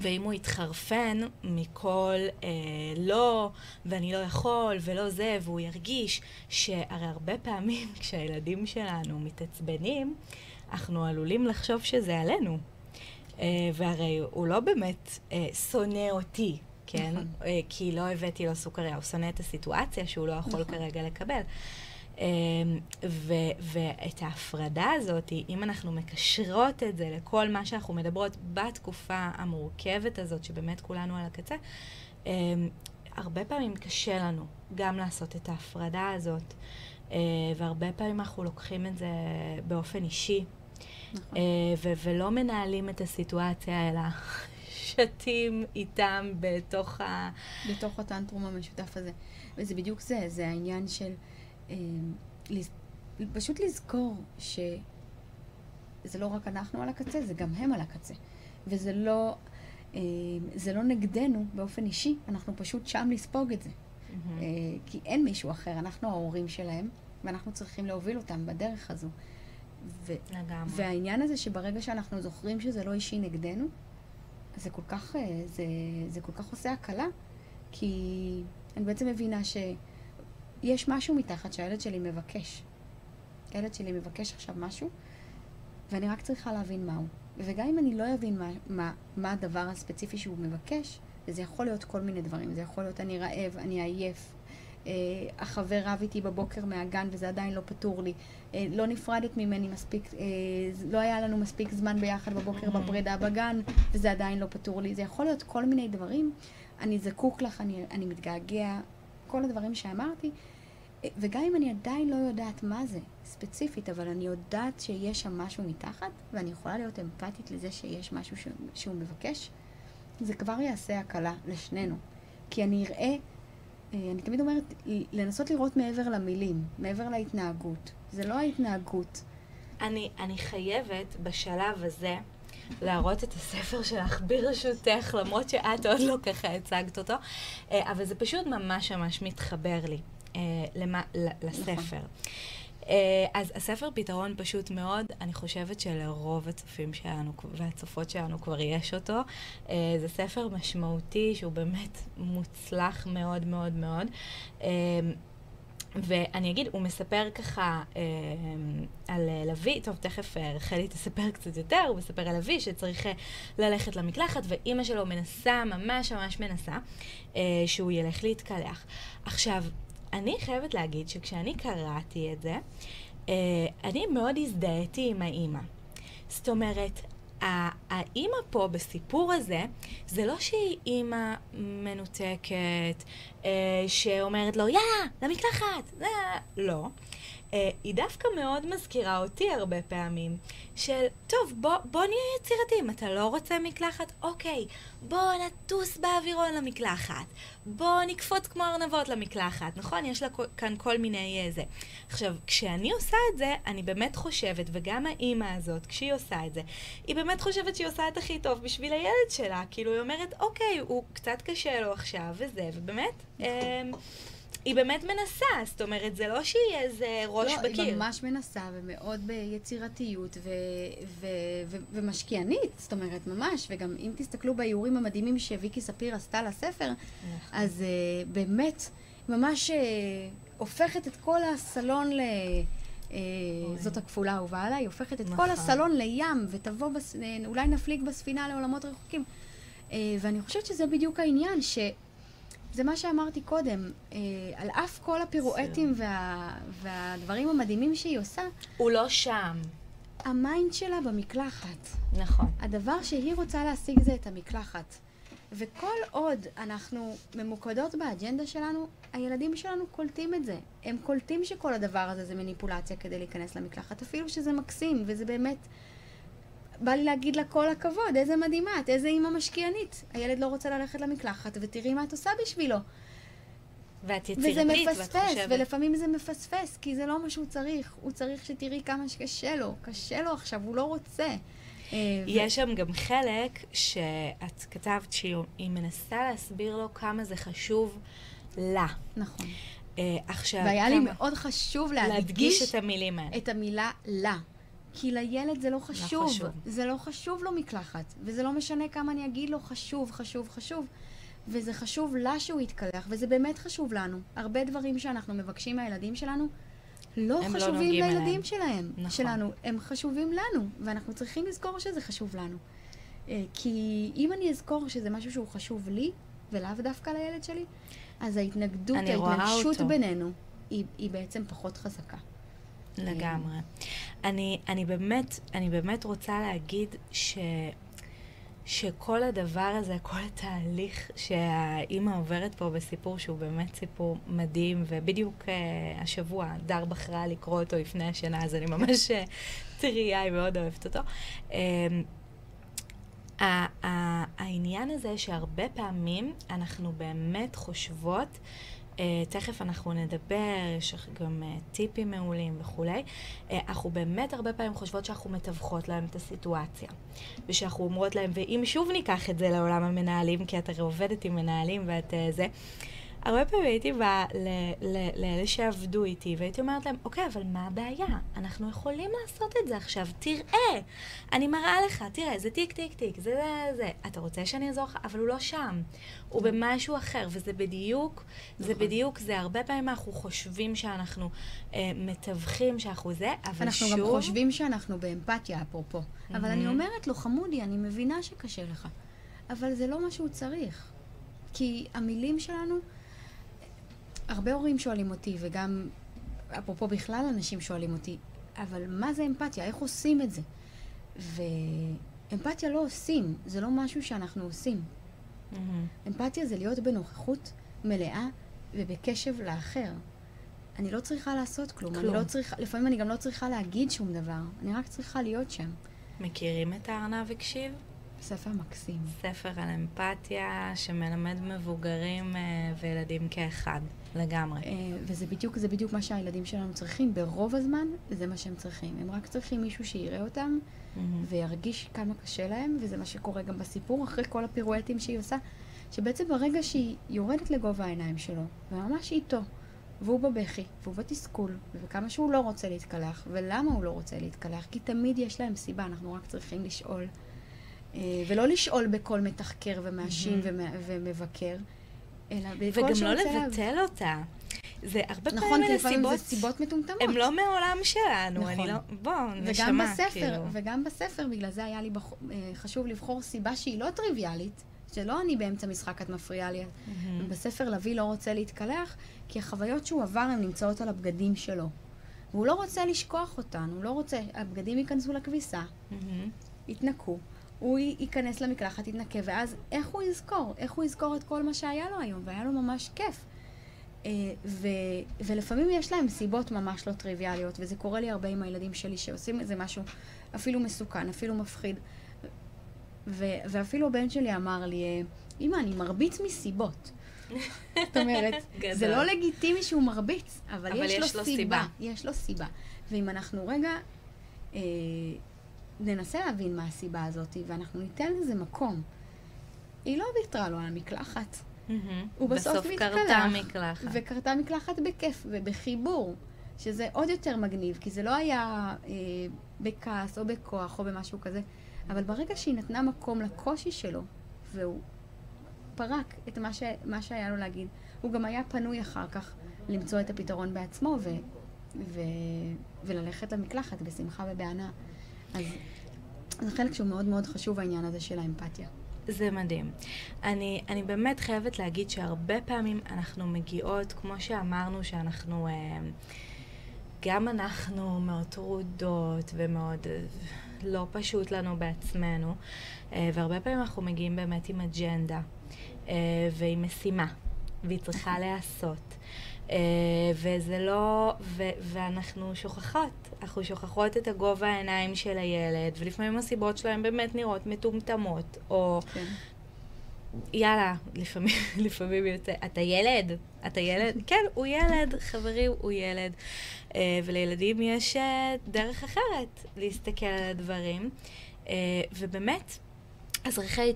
ואם הוא יתחרפן מכל אה, לא, ואני לא יכול, ולא זה, והוא ירגיש שהרי הרבה פעמים כשהילדים שלנו מתעצבנים, אנחנו עלולים לחשוב שזה עלינו. אה, והרי הוא לא באמת אה, שונא אותי, כן? נכון. אה, כי לא הבאתי לו סוכריה, הוא שונא את הסיטואציה שהוא לא יכול נכון. כרגע לקבל. ו- ואת ההפרדה הזאת, אם אנחנו מקשרות את זה לכל מה שאנחנו מדברות בתקופה המורכבת הזאת, שבאמת כולנו על הקצה, הרבה פעמים קשה לנו גם לעשות את ההפרדה הזאת, והרבה פעמים אנחנו לוקחים את זה באופן אישי, נכון. אה, ו- ולא מנהלים את הסיטואציה, אלא שתים איתם בתוך ה... בתוך הטנטרום המשותף הזה. וזה בדיוק זה, זה העניין של אה, לז... פשוט לזכור שזה לא רק אנחנו על הקצה, זה גם הם על הקצה. וזה לא, אה, זה לא נגדנו באופן אישי, אנחנו פשוט שם לספוג את זה. Mm-hmm. אה, כי אין מישהו אחר, אנחנו ההורים שלהם, ואנחנו צריכים להוביל אותם בדרך הזו. ו- לגמרי. והעניין הזה שברגע שאנחנו זוכרים שזה לא אישי נגדנו, זה כל כך, אה, זה, זה כל כך עושה הקלה, כי אני בעצם מבינה שיש משהו מתחת שהילד שלי מבקש. הילד שלי מבקש עכשיו משהו, ואני רק צריכה להבין מהו. וגם אם אני לא אבין מה, מה, מה הדבר הספציפי שהוא מבקש, וזה יכול להיות כל מיני דברים, זה יכול להיות אני רעב, אני עייף, החבר רב איתי בבוקר מהגן וזה עדיין לא פתור לי. אה, לא נפרדת ממני מספיק, אה, לא היה לנו מספיק זמן ביחד בבוקר. בפרידה בגן וזה עדיין לא פתור לי. זה יכול להיות כל מיני דברים. אני זקוק לך, אני, אני מתגעגע, כל הדברים שאמרתי. וגם אם אני עדיין לא יודעת מה זה ספציפית, אבל אני יודעת שיש שם משהו מתחת, ואני יכולה להיות אמפתית לזה שיש משהו ש... שהוא מבקש, זה כבר יעשה הקלה לשנינו. כי אני אראה אה, אני תמיד אומרת, לנסות לראות מעבר למילים, מעבר להתנהגות. זה לא ההתנהגות. אני, אני חייבת בשלב הזה להראות את הספר שלך ברשותך, למרות שאת עוד לא ככה הצגת אותו, אה, אבל זה פשוט ממש ממש מתחבר לי אה, למה, לספר. נכון. אה, אז הספר פתרון פשוט מאוד, אני חושבת שלרוב הצופים שלנו והצופות שלנו כבר יש אותו. אה, זה ספר משמעותי שהוא באמת מוצלח מאוד מאוד מאוד. אה, ואני אגיד, הוא מספר ככה אה, על לביא, טוב, תכף רחלי תספר קצת יותר, הוא מספר על לביא שצריך ללכת למקלחת, ואימא שלו מנסה, ממש ממש מנסה, אה, שהוא ילך להתקלח. עכשיו, אני חייבת להגיד שכשאני קראתי את זה, אה, אני מאוד הזדהיתי עם האימא. זאת אומרת, האימא פה בסיפור הזה, זה לא שהיא אימא מנותקת, אה, שאומרת לו, יאללה, למקלחת, לא. אה, היא דווקא מאוד מזכירה אותי הרבה פעמים, של, טוב, בוא, בוא נהיה יצירתיים, אתה לא רוצה מקלחת? אוקיי, בוא נטוס באווירון למקלחת, בוא נקפוץ כמו ארנבות למקלחת, נכון? יש לה כאן כל מיני איזה. אה, עכשיו, כשאני עושה את זה, אני באמת חושבת, וגם האימא הזאת, כשהיא עושה את זה, היא באמת חושבת שהיא עושה את הכי טוב בשביל הילד שלה, כאילו היא אומרת, אוקיי, הוא קצת קשה לו עכשיו וזה, ובאמת... אה, היא באמת מנסה, זאת אומרת, זה לא שהיא איזה ראש לא, בקיר. לא, היא ממש מנסה, ומאוד ביצירתיות, ו- ו- ו- ומשקיענית, זאת אומרת, ממש, וגם אם תסתכלו באיורים המדהימים שוויקי ספיר עשתה לספר, נכון. אז uh, באמת, ממש uh, הופכת את כל הסלון ל... Uh, זאת הכפולה האהובה עליי, הופכת את נכון. כל הסלון לים, ותבוא, בס... אולי נפליג בספינה לעולמות רחוקים. Uh, ואני חושבת שזה בדיוק העניין, ש... זה מה שאמרתי קודם, אה, על אף כל הפירואטים וה, והדברים המדהימים שהיא עושה. הוא לא שם. המיינד שלה במקלחת. נכון. הדבר שהיא רוצה להשיג זה את המקלחת. וכל עוד אנחנו ממוקדות באג'נדה שלנו, הילדים שלנו קולטים את זה. הם קולטים שכל הדבר הזה זה מניפולציה כדי להיכנס למקלחת, אפילו שזה מקסים, וזה באמת... בא לי להגיד לה כל הכבוד, איזה מדהימה את, איזה אימא משקיענית. הילד לא רוצה ללכת למקלחת, ותראי מה את עושה בשבילו. ואת יצירתית, ואת חושבת... וזה מפספס, ולפעמים זה מפספס, כי זה לא מה שהוא צריך. הוא צריך שתראי כמה שקשה לו. קשה לו עכשיו, הוא לא רוצה. אה, יש שם גם חלק שאת כתבת שהיא מנסה להסביר לו כמה זה חשוב לה. נכון. Uh, עכשיו, והיה כמה... לי מאוד חשוב להדגיש... להדגיש את המילים האלה. את המילה לה. כי לילד זה לא חשוב. לא חשוב. זה לא חשוב לו מקלחת. וזה לא משנה כמה אני אגיד לו חשוב, חשוב, חשוב. וזה חשוב לה שהוא יתקלח, וזה באמת חשוב לנו. הרבה דברים שאנחנו מבקשים מהילדים שלנו, לא, לא חשובים לא לילדים אליהם. שלהם, נכון. שלנו, הם חשובים לנו, ואנחנו צריכים לזכור שזה חשוב לנו. אה, כי אם אני אזכור שזה משהו שהוא חשוב לי, ולאו דווקא לילד שלי, אז ההתנגדות, ההתנגשות בינינו, היא, היא בעצם פחות חזקה. לגמרי. אני, אני, באמת, אני באמת רוצה להגיד ש... שכל הדבר הזה, כל התהליך שהאימא עוברת פה בסיפור שהוא באמת סיפור מדהים, ובדיוק uh, השבוע דר בחרה לקרוא אותו לפני השנה, אז אני ממש אה, טריה, היא מאוד אוהבת אותו. Uh, העניין הזה שהרבה פעמים אנחנו באמת חושבות Uh, תכף אנחנו נדבר, יש גם uh, טיפים מעולים וכולי. Uh, אנחנו באמת הרבה פעמים חושבות שאנחנו מתווכות להם את הסיטואציה. ושאנחנו אומרות להם, ואם שוב ניקח את זה לעולם המנהלים, כי את הרי עובדת עם מנהלים ואת uh, זה, הרבה פעמים הייתי באה לאלה שעבדו איתי, והייתי אומרת להם, אוקיי, אבל מה הבעיה? אנחנו יכולים לעשות את זה עכשיו, תראה. אני מראה לך, תראה, זה טיק טיק טיק, זה זה זה. אתה רוצה שאני אעזור לך? אבל הוא לא שם. הוא במשהו אחר, וזה בדיוק, זה נכון. בדיוק, זה הרבה פעמים אנחנו חושבים שאנחנו אה, מתווכים, שאנחנו זה, אבל אנחנו שוב... אנחנו גם חושבים שאנחנו באמפתיה, אפרופו. אבל אני אומרת לו, חמודי, אני מבינה שקשה לך, אבל זה לא מה שהוא צריך. כי המילים שלנו... הרבה הורים שואלים אותי, וגם, אפרופו בכלל אנשים שואלים אותי, אבל מה זה אמפתיה? איך עושים את זה? ואמפתיה לא עושים, זה לא משהו שאנחנו עושים. Mm-hmm. אמפתיה זה להיות בנוכחות מלאה ובקשב לאחר. אני לא צריכה לעשות כלום. כלום. אני לא צריכה, לפעמים אני גם לא צריכה להגיד שום דבר, אני רק צריכה להיות שם. מכירים את הארנב הקשיב? ספר מקסים. ספר על אמפתיה שמלמד מבוגרים אה, וילדים כאחד, לגמרי. אה, וזה בדיוק, זה בדיוק מה שהילדים שלנו צריכים. ברוב הזמן זה מה שהם צריכים. הם רק צריכים מישהו שיראה אותם mm-hmm. וירגיש כמה קשה להם, וזה מה שקורה גם בסיפור, אחרי כל הפירואטים שהיא עושה, שבעצם ברגע שהיא יורדת לגובה העיניים שלו, וממש איתו, והוא בבכי, והוא בתסכול, וכמה שהוא לא רוצה להתקלח, ולמה הוא לא רוצה להתקלח, כי תמיד יש להם סיבה, אנחנו רק צריכים לשאול. אה, ולא לשאול בקול מתחקר ומאשים mm-hmm. ומבקר, אלא בקול וגם לא לבטל. אותה. זה הרבה נכון, פעמים אלה סיבות... נכון, זה סיבות מטומטמות. הם לא מעולם שלנו, נכון. אני לא... בוא, נשמה, בספר, כאילו. וגם בספר, בגלל זה היה לי בח... אה, חשוב לבחור סיבה שהיא לא טריוויאלית, שלא אני באמצע משחק, את מפריעה לי. Mm-hmm. בספר לביא לא רוצה להתקלח, כי החוויות שהוא עבר, הן נמצאות על הבגדים שלו. והוא לא רוצה לשכוח אותן, הוא לא רוצה... הבגדים ייכנסו לכביסה, mm-hmm. יתנקו. הוא ייכנס למקלחת, יתנקה, ואז איך הוא יזכור? איך הוא יזכור את כל מה שהיה לו היום? והיה לו ממש כיף. אה, ו, ולפעמים יש להם סיבות ממש לא טריוויאליות, וזה קורה לי הרבה עם הילדים שלי שעושים איזה משהו אפילו מסוכן, אפילו מפחיד. ו, ואפילו הבן שלי אמר לי, אמא, אני מרביץ מסיבות. זאת אומרת, זה לא לגיטימי שהוא מרביץ, אבל, אבל יש, יש לו, לו סיבה. סיבה. יש לו סיבה. ואם אנחנו רגע אה, ננסה להבין מה הסיבה הזאת, ואנחנו ניתן לזה מקום. היא לא ויתרה לו על המקלחת. Mm-hmm. הוא בסוף מתקלח. בסוף קרתה מקלחת. וקרתה מקלחת בכיף ובחיבור, שזה עוד יותר מגניב, כי זה לא היה אה, בכעס או בכוח או במשהו כזה, אבל ברגע שהיא נתנה מקום לקושי שלו, והוא פרק את מה, ש, מה שהיה לו להגיד, הוא גם היה פנוי אחר כך למצוא את הפתרון בעצמו ו, ו, וללכת למקלחת בשמחה ובהנאה. אז זה חלק שהוא מאוד מאוד חשוב, העניין הזה של האמפתיה. זה מדהים. אני, אני באמת חייבת להגיד שהרבה פעמים אנחנו מגיעות, כמו שאמרנו, שאנחנו... אה, גם אנחנו מאוד טרודות ומאוד אה, לא פשוט לנו בעצמנו, אה, והרבה פעמים אנחנו מגיעים באמת עם אג'נדה ועם משימה, והיא צריכה להיעשות. וזה לא, ו, ואנחנו שוכחות, אנחנו שוכחות את הגובה העיניים של הילד, ולפעמים הסיבות שלהם באמת נראות מטומטמות, או כן. יאללה, לפעמים, לפעמים יוצא, אתה ילד, אתה ילד, כן, הוא ילד, חברים, הוא ילד. Uh, ולילדים יש uh, דרך אחרת להסתכל על הדברים. ובאמת, אז רחלי,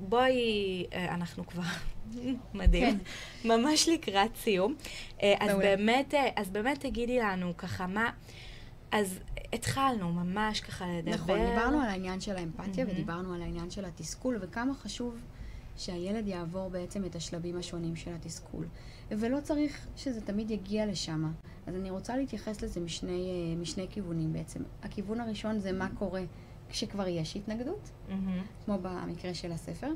בואי, uh, אנחנו כבר מדהים, כן. ממש לקראת סיום. Uh, אז, באמת, uh, אז באמת תגידי לנו ככה, מה... אז התחלנו ממש ככה לדבר. נכון, דיברנו על העניין של האמפתיה mm-hmm. ודיברנו על העניין של התסכול, וכמה חשוב שהילד יעבור בעצם את השלבים השונים של התסכול. ולא צריך שזה תמיד יגיע לשם. אז אני רוצה להתייחס לזה משני, אה, משני כיוונים בעצם. הכיוון הראשון זה מה קורה כשכבר יש התנגדות, mm-hmm. כמו במקרה של הספר,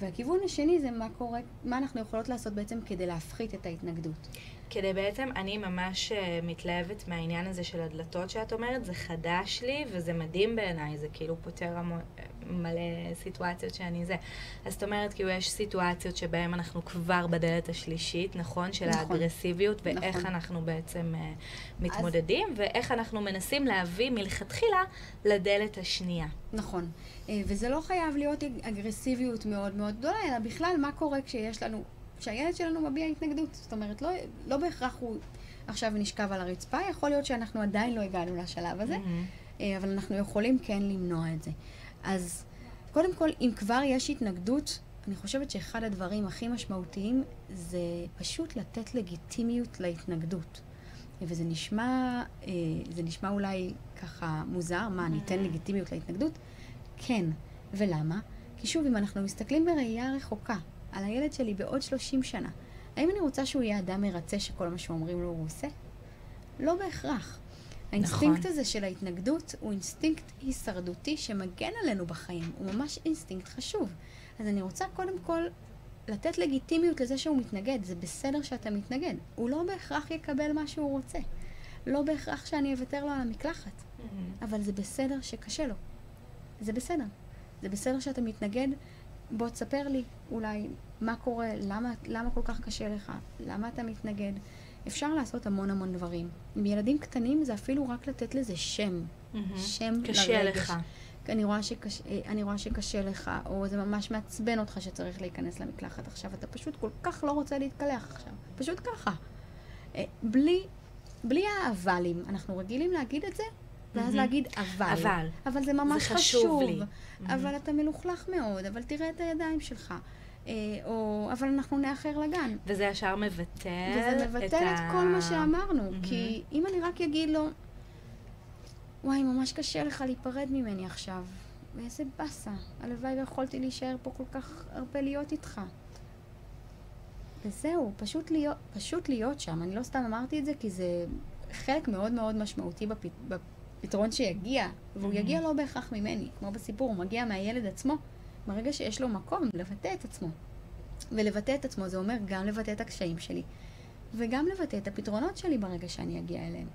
והכיוון השני זה מה קורה, מה אנחנו יכולות לעשות בעצם כדי להפחית את ההתנגדות. כדי בעצם, אני ממש uh, מתלהבת מהעניין הזה של הדלתות שאת אומרת, זה חדש לי וזה מדהים בעיניי, זה כאילו פותר המון, מלא סיטואציות שאני זה. אז זאת אומרת, כאילו יש סיטואציות שבהן אנחנו כבר בדלת השלישית, נכון? של נכון. האגרסיביות, ואיך נכון. אנחנו בעצם uh, מתמודדים, אז... ואיך אנחנו מנסים להביא מלכתחילה לדלת השנייה. נכון. אה, וזה לא חייב להיות אגרסיביות מאוד מאוד גדולה, אלא בכלל מה קורה כשיש לנו, כשהילד שלנו מביע התנגדות. זאת אומרת, לא, לא בהכרח הוא עכשיו נשכב על הרצפה, יכול להיות שאנחנו עדיין לא הגענו לשלב הזה, mm-hmm. אבל אנחנו יכולים כן למנוע את זה. אז קודם כל, אם כבר יש התנגדות, אני חושבת שאחד הדברים הכי משמעותיים זה פשוט לתת לגיטימיות להתנגדות. וזה נשמע, אה, זה נשמע אולי ככה מוזר, מה, אני אתן לגיטימיות להתנגדות? כן. ולמה? כי שוב, אם אנחנו מסתכלים בראייה רחוקה על הילד שלי בעוד 30 שנה, האם אני רוצה שהוא יהיה אדם מרצה שכל מה שאומרים לו הוא עושה? לא בהכרח. האינסטינקט נכון. הזה של ההתנגדות הוא אינסטינקט הישרדותי שמגן עלינו בחיים. הוא ממש אינסטינקט חשוב. אז אני רוצה קודם כל לתת לגיטימיות לזה שהוא מתנגד. זה בסדר שאתה מתנגד. הוא לא בהכרח יקבל מה שהוא רוצה. לא בהכרח שאני אוותר לו על המקלחת. Mm-hmm. אבל זה בסדר שקשה לו. זה בסדר. זה בסדר שאתה מתנגד. בוא תספר לי אולי מה קורה, למה, למה כל כך קשה לך, למה אתה מתנגד. אפשר לעשות המון המון דברים. עם ילדים קטנים זה אפילו רק לתת לזה שם. Mm-hmm. שם קשה לרגש. לך. אני רואה, שקש, אה, אני רואה שקשה לך, או זה ממש מעצבן אותך שצריך להיכנס למקלחת עכשיו, אתה פשוט כל כך לא רוצה להתקלח עכשיו. פשוט ככה. אה, בלי, בלי האבלים. אנחנו רגילים להגיד את זה, ואז mm-hmm. להגיד אבל. אבל. אבל זה ממש זה חשוב. חשוב לי. Mm-hmm. אבל אתה מלוכלך מאוד, אבל תראה את הידיים שלך. אה, או, אבל אנחנו נאחר לגן. וזה ישר מבטל וזה מבטל את, את כל מה שאמרנו. Mm-hmm. כי אם אני רק אגיד לו, וואי, ממש קשה לך להיפרד ממני עכשיו. ואיזה באסה. הלוואי ויכולתי להישאר פה כל כך הרבה להיות איתך. וזהו, פשוט להיות, פשוט להיות שם. אני לא סתם אמרתי את זה, כי זה חלק מאוד מאוד משמעותי בפ... בפתרון שיגיע, והוא mm-hmm. יגיע לא בהכרח ממני. כמו בסיפור, הוא מגיע מהילד עצמו. ברגע שיש לו מקום לבטא את עצמו. ולבטא את עצמו זה אומר גם לבטא את הקשיים שלי, וגם לבטא את הפתרונות שלי ברגע שאני אגיע אליהם.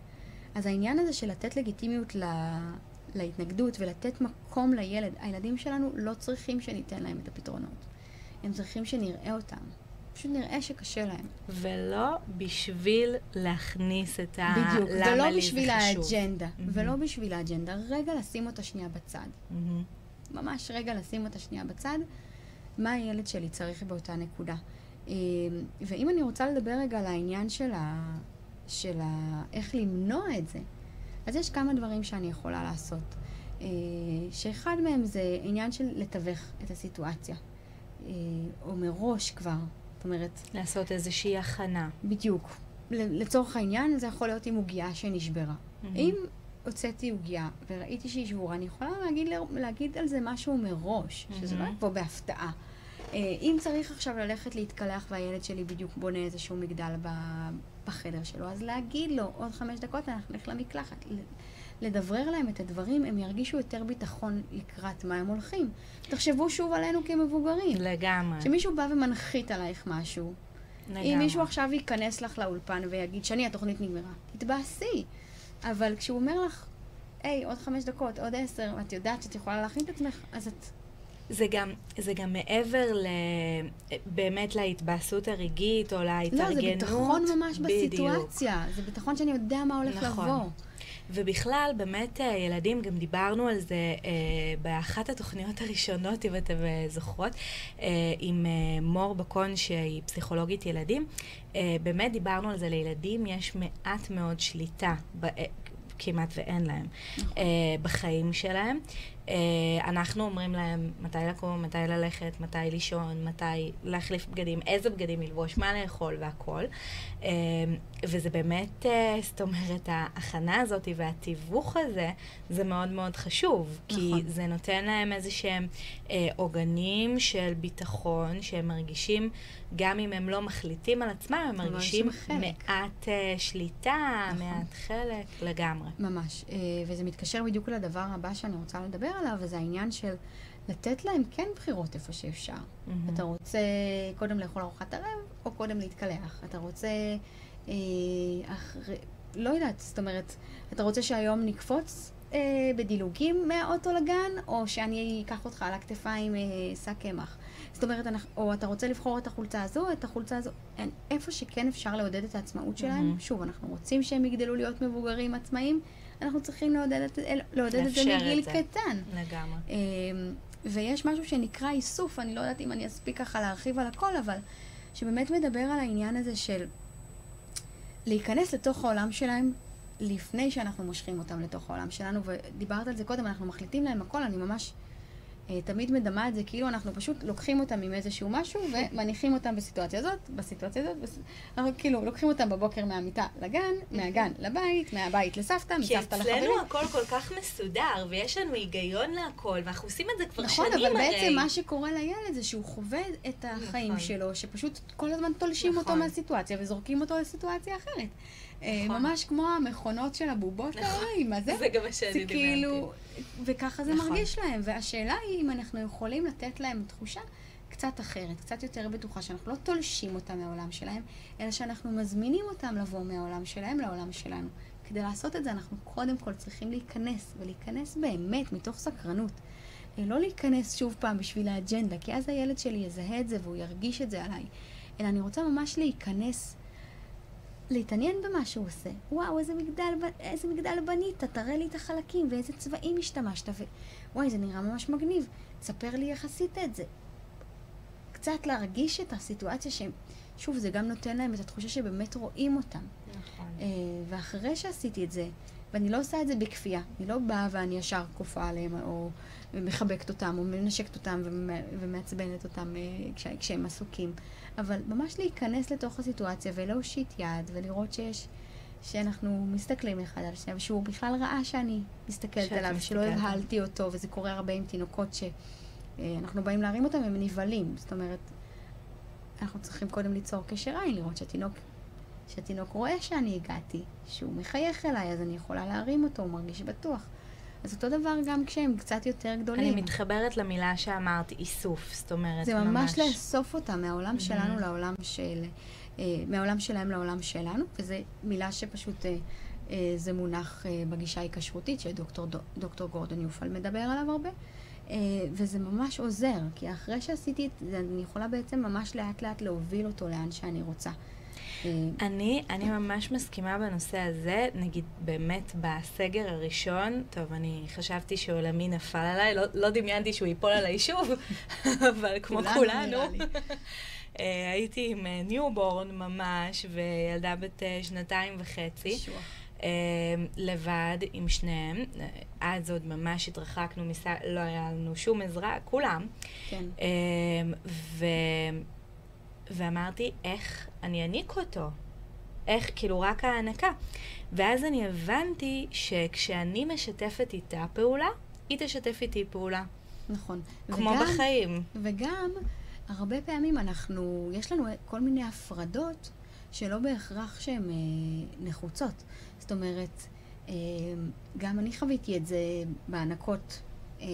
אז העניין הזה של לתת לגיטימיות לה... להתנגדות ולתת מקום לילד, הילדים שלנו לא צריכים שניתן להם את הפתרונות. הם צריכים שנראה אותם. פשוט נראה שקשה להם. ולא בשביל להכניס את ה... בדיוק, ולא בשביל האג'נדה. Mm-hmm. ולא בשביל האג'נדה. רגע לשים אותה שנייה בצד. Mm-hmm. ממש רגע לשים אותה שנייה בצד, מה הילד שלי צריך באותה נקודה. אה, ואם אני רוצה לדבר רגע על העניין של, ה, של ה, איך למנוע את זה, אז יש כמה דברים שאני יכולה לעשות. אה, שאחד מהם זה עניין של לתווך את הסיטואציה, אה, או מראש כבר, אומרת... לעשות איזושהי הכנה. בדיוק. לצורך העניין, זה יכול להיות עם עוגייה שנשברה. Mm-hmm. אם הוצאתי עוגיה וראיתי שהיא שבורה, אני יכולה להגיד, להגיד על זה משהו מראש, mm-hmm. שזה לא יבוא בהפתעה. אה, אם צריך עכשיו ללכת להתקלח והילד שלי בדיוק בונה איזשהו מגדל בחדר שלו, אז להגיד לו, עוד חמש דקות אנחנו נלך למקלחת. לדברר להם את הדברים, הם ירגישו יותר ביטחון לקראת מה הם הולכים. תחשבו שוב עלינו כמבוגרים. לגמרי. שמישהו בא ומנחית עלייך משהו. לגמרי. אם מישהו עכשיו ייכנס לך לאולפן ויגיד, שני, התוכנית נגמרה, תתבאסי. אבל כשהוא אומר לך, היי, עוד חמש דקות, עוד עשר, ואת יודעת שאת יכולה להכין את עצמך, אז את... זה גם, זה גם מעבר ל... באמת להתבאסות הרגעית או להתארגנות. לא, זה ביטחון ממש בדיוק. בסיטואציה. זה ביטחון שאני יודע מה הולך נכון. לבוא. ובכלל, באמת, אה, ילדים, גם דיברנו על זה אה, באחת התוכניות הראשונות, אם אתם אה, זוכרות, אה, עם אה, מור בקון, שהיא פסיכולוגית ילדים. אה, באמת דיברנו על זה, לילדים יש מעט מאוד שליטה. ב, אה, כמעט ואין להם נכון. אה, בחיים שלהם. אה, אנחנו אומרים להם מתי לקום, מתי ללכת, מתי לישון, מתי להחליף בגדים, איזה בגדים ללבוש, מה לאכול והכול. אה, וזה באמת, אה, זאת אומרת, ההכנה הזאת והתיווך הזה, זה מאוד מאוד חשוב. נכון. כי זה נותן להם איזה שהם עוגנים של ביטחון, שהם מרגישים, גם אם הם לא מחליטים על עצמם, הם מרגישים מעט שליטה, נכון. מעט חלק, לגמרי. ממש. וזה מתקשר בדיוק לדבר הבא שאני רוצה לדבר עליו, וזה העניין של לתת להם כן בחירות איפה שאפשר. Mm-hmm. אתה רוצה קודם לאכול ארוחת ערב, או קודם להתקלח. אתה רוצה... אה, אחרי, לא יודעת, זאת אומרת, אתה רוצה שהיום נקפוץ אה, בדילוגים מהאוטו לגן, או שאני אקח אותך על הכתפיים אה, שק קמח. זאת אומרת, או אתה רוצה לבחור את החולצה הזו, את החולצה הזו. אין, איפה שכן אפשר לעודד את העצמאות שלהם, mm-hmm. שוב, אנחנו רוצים שהם יגדלו להיות מבוגרים עצמאיים, אנחנו צריכים לעודד את, לעודד את זה מגיל זה. קטן. לגמרי. אמ, ויש משהו שנקרא איסוף, אני לא יודעת אם אני אספיק ככה להרחיב על הכל, אבל שבאמת מדבר על העניין הזה של להיכנס לתוך העולם שלהם לפני שאנחנו מושכים אותם לתוך העולם שלנו, ודיברת על זה קודם, אנחנו מחליטים להם הכל, אני ממש... אה, תמיד מדמה את זה כאילו אנחנו פשוט לוקחים אותם עם איזשהו משהו ומניחים אותם בסיטואציה הזאת, בסיטואציה הזאת, בס... כאילו לוקחים אותם בבוקר מהמיטה לגן, מהגן לבית, מהבית לסבתא, מסבתא לחברים. כי אצלנו הכל כל כך מסודר, ויש לנו היגיון להכל, ואנחנו עושים את זה כבר נכון, שנים הרי. נכון, אבל בעצם מה שקורה לילד זה שהוא חווה את החיים נכון. שלו, שפשוט כל הזמן תולשים נכון. אותו מהסיטואציה וזורקים אותו לסיטואציה אחרת. אה, נכון. ממש כמו המכונות של הבובות נכון. האלה, עם הזה. זה גם מה שאני דיברתי. כאילו, וככה זה נכון. מרגיש להם. והשאלה היא אם אנחנו יכולים לתת להם תחושה קצת אחרת, קצת יותר בטוחה, שאנחנו לא תולשים אותם מהעולם שלהם, אלא שאנחנו מזמינים אותם לבוא מהעולם שלהם לעולם שלנו. כדי לעשות את זה אנחנו קודם כל צריכים להיכנס, ולהיכנס באמת מתוך סקרנות. אה, לא להיכנס שוב פעם בשביל האג'נדה, כי אז הילד שלי יזהה את זה והוא ירגיש את זה עליי. אלא אני רוצה ממש להיכנס להתעניין במה שהוא עושה. וואו, איזה מגדל, איזה מגדל בנית, תראה לי את החלקים ואיזה צבעים השתמשת. וואי, זה נראה ממש מגניב. תספר לי איך עשית את זה. קצת להרגיש את הסיטואציה שהם... שוב, זה גם נותן להם את התחושה שבאמת רואים אותם. נכון. Uh, ואחרי שעשיתי את זה, ואני לא עושה את זה בכפייה, אני לא באה ואני ישר כופה עליהם, או מחבקת אותם, או מנשקת אותם ומעצבנת אותם כש, כשהם עסוקים. אבל ממש להיכנס לתוך הסיטואציה ולהושיט יד ולראות שיש, שאנחנו מסתכלים אחד על שנייה, ושהוא בכלל ראה שאני מסתכלת עליו, שלא הבהלתי אותו, וזה קורה הרבה עם תינוקות שאנחנו באים להרים אותם, הם נבהלים. זאת אומרת, אנחנו צריכים קודם ליצור קשר עין, לראות שהתינוק, שהתינוק רואה שאני הגעתי, שהוא מחייך אליי, אז אני יכולה להרים אותו, הוא מרגיש בטוח. אז אותו דבר גם כשהם קצת יותר גדולים. אני מתחברת למילה שאמרת, איסוף, זאת אומרת, זה ממש... זה ממש לאסוף אותם מהעולם שלנו לעולם של... אה, מהעולם שלהם לעולם שלנו, וזו מילה שפשוט... אה, אה, זה מונח בגישה ההיקשרותית שדוקטור גורדון יופל מדבר עליו הרבה, וזה ממש עוזר, כי אחרי שעשיתי את זה, אני יכולה בעצם ממש לאט לאט להוביל אותו לאן שאני רוצה. אני, אני ממש מסכימה בנושא הזה, נגיד באמת בסגר הראשון, טוב, אני חשבתי שעולמי נפל עליי, לא, לא דמיינתי שהוא ייפול עליי שוב, אבל כמו כולנו. אה, הייתי עם newborn אה, ממש, וילדה בת אה, שנתיים וחצי. לבד עם שניהם. אז עוד ממש התרחקנו, מס... לא היה לנו שום עזרה, כולם. כן. ו... ואמרתי, איך אני אעניק אותו? איך, כאילו, רק ההענקה. ואז אני הבנתי שכשאני משתפת איתה פעולה, היא תשתף איתי פעולה. נכון. כמו וגם, בחיים. וגם, הרבה פעמים אנחנו, יש לנו כל מיני הפרדות שלא בהכרח שהן אה, נחוצות. זאת אומרת, אה, גם אני חוויתי את זה בהענקות אה,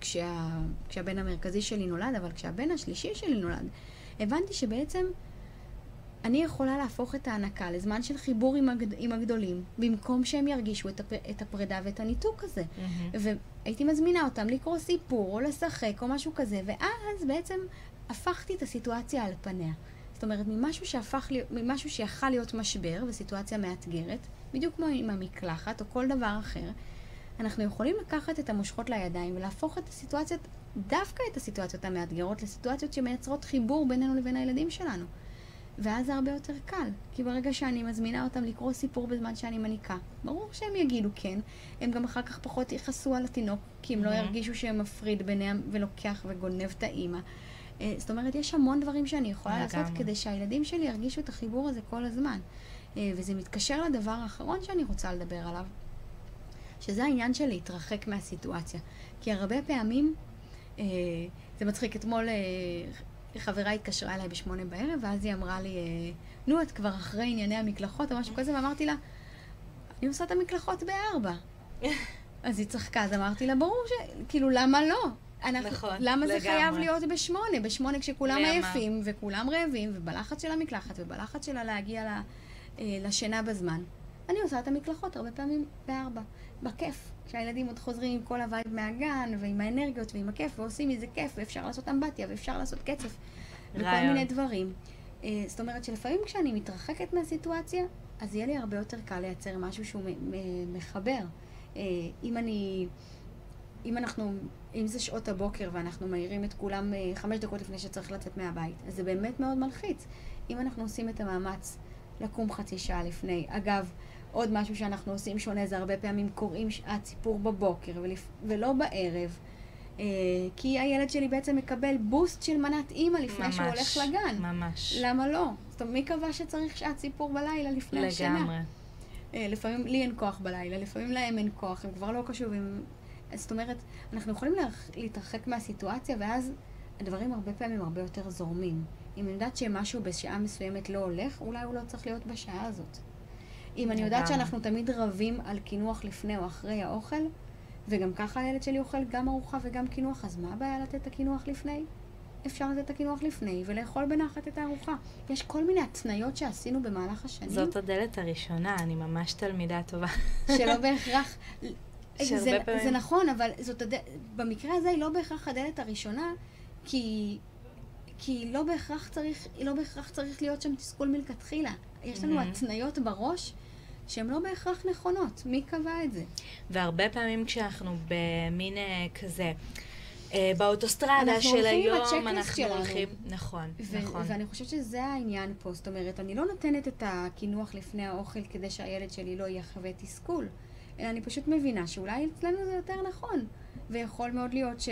כשה, כשהבן המרכזי שלי נולד, אבל כשהבן השלישי שלי נולד, הבנתי שבעצם אני יכולה להפוך את ההנקה לזמן של חיבור עם, הגד... עם הגדולים, במקום שהם ירגישו את, הפ... את הפרידה ואת הניתוק הזה. Mm-hmm. והייתי מזמינה אותם לקרוא סיפור, או לשחק, או משהו כזה, ואז בעצם הפכתי את הסיטואציה על פניה. זאת אומרת, ממשהו שהפך להיות, ממשהו שיכל להיות משבר וסיטואציה מאתגרת, בדיוק כמו עם המקלחת או כל דבר אחר, אנחנו יכולים לקחת את המושכות לידיים ולהפוך את הסיטואציות, דווקא את הסיטואציות המאתגרות, לסיטואציות שמייצרות חיבור בינינו לבין הילדים שלנו. ואז זה הרבה יותר קל, כי ברגע שאני מזמינה אותם לקרוא סיפור בזמן שאני מניקה, ברור שהם יגידו כן, הם גם אחר כך פחות יכעסו על התינוק, כי הם mm-hmm. לא ירגישו שהם מפריד ביניהם ולוקח וגונב את האימא. אה, זאת אומרת, יש המון דברים שאני יכולה לעשות כדי שהילדים שלי ירגישו את החיבור הזה כל הזמן. אה, וזה מתקשר לדבר האחרון שאני רוצה לדבר עליו, שזה העניין של להתרחק מהסיטואציה. כי הרבה פעמים, אה, זה מצחיק, אתמול חברה התקשרה אליי בשמונה בערב, ואז היא אמרה לי, נו, את כבר אחרי ענייני המקלחות או משהו כזה, ואמרתי לה, אני עושה את המקלחות בארבע. אז היא צחקה, אז אמרתי לה, ברור ש... כאילו, למה לא? אנחנו, נכון, למה לגמרי. זה חייב להיות בשמונה? בשמונה כשכולם? עייפים וכולם רעבים, ובלחץ של המקלחת ובלחץ שלה להגיע לה, אה, לשינה בזמן. אני עושה את המקלחות הרבה פעמים בארבע, בכיף. כשהילדים עוד חוזרים עם כל ה vibe מהגן, ועם האנרגיות ועם הכיף, ועושים מזה כיף, ואפשר לעשות אמבטיה, ואפשר לעשות קצף, וכל מיני דברים. אה, זאת אומרת שלפעמים כשאני מתרחקת מהסיטואציה, אז יהיה לי הרבה יותר קל לייצר משהו שהוא מחבר. אה, אם אני... אם אנחנו, אם זה שעות הבוקר ואנחנו מעירים את כולם אה, חמש דקות לפני שצריך לצאת מהבית, אז זה באמת מאוד מלחיץ. אם אנחנו עושים את המאמץ לקום חצי שעה לפני, אגב, עוד משהו שאנחנו עושים שונה זה הרבה פעמים קוראים שעת סיפור בבוקר ולפ... ולא בערב. אה, כי הילד שלי בעצם מקבל בוסט של מנת אימא לפני ממש, שהוא הולך לגן. ממש. למה לא? זאת אומרת, מי קבע שצריך שעת סיפור בלילה לפני לגמרי. השינה? לגמרי. אה, לפעמים לי אין כוח בלילה, לפעמים להם אין כוח, הם כבר לא קשובים, זאת אומרת, אנחנו יכולים להתרחק מהסיטואציה, ואז הדברים הרבה פעמים הרבה יותר זורמים. אם אני יודעת שמשהו בשעה מסוימת לא הולך, אולי הוא לא צריך להיות בשעה הזאת. אם אני יודעת שאנחנו תמיד רבים על קינוח לפני או אחרי האוכל, וגם ככה הילד שלי אוכל גם ארוחה וגם קינוח, אז מה הבעיה לתת את הקינוח לפני? אפשר לתת את הקינוח לפני ולאכול בנחת את הארוחה. יש כל מיני התניות שעשינו במהלך השנים. זאת הדלת הראשונה, אני ממש תלמידה טובה. שלא בהכרח זה. זה נכון, אבל זאת הד... במקרה הזה היא לא בהכרח הדלת הראשונה, כי, כי לא, בהכרח צריך, לא בהכרח צריך להיות שם תסכול מלכתחילה. יש לנו mm-hmm. התניות בראש שהן לא בהכרח נכונות. מי קבע את זה? והרבה פעמים כשאנחנו במין אה, כזה... אה, באוטוסטרדה של היום, אנחנו שלנו. הולכים, נכון, ו- נכון. ואני חושבת שזה העניין פה, זאת אומרת, אני לא נותנת את הקינוח לפני האוכל כדי שהילד שלי לא יחווה תסכול. אלא אני פשוט מבינה שאולי אצלנו זה יותר נכון. ויכול מאוד להיות ש...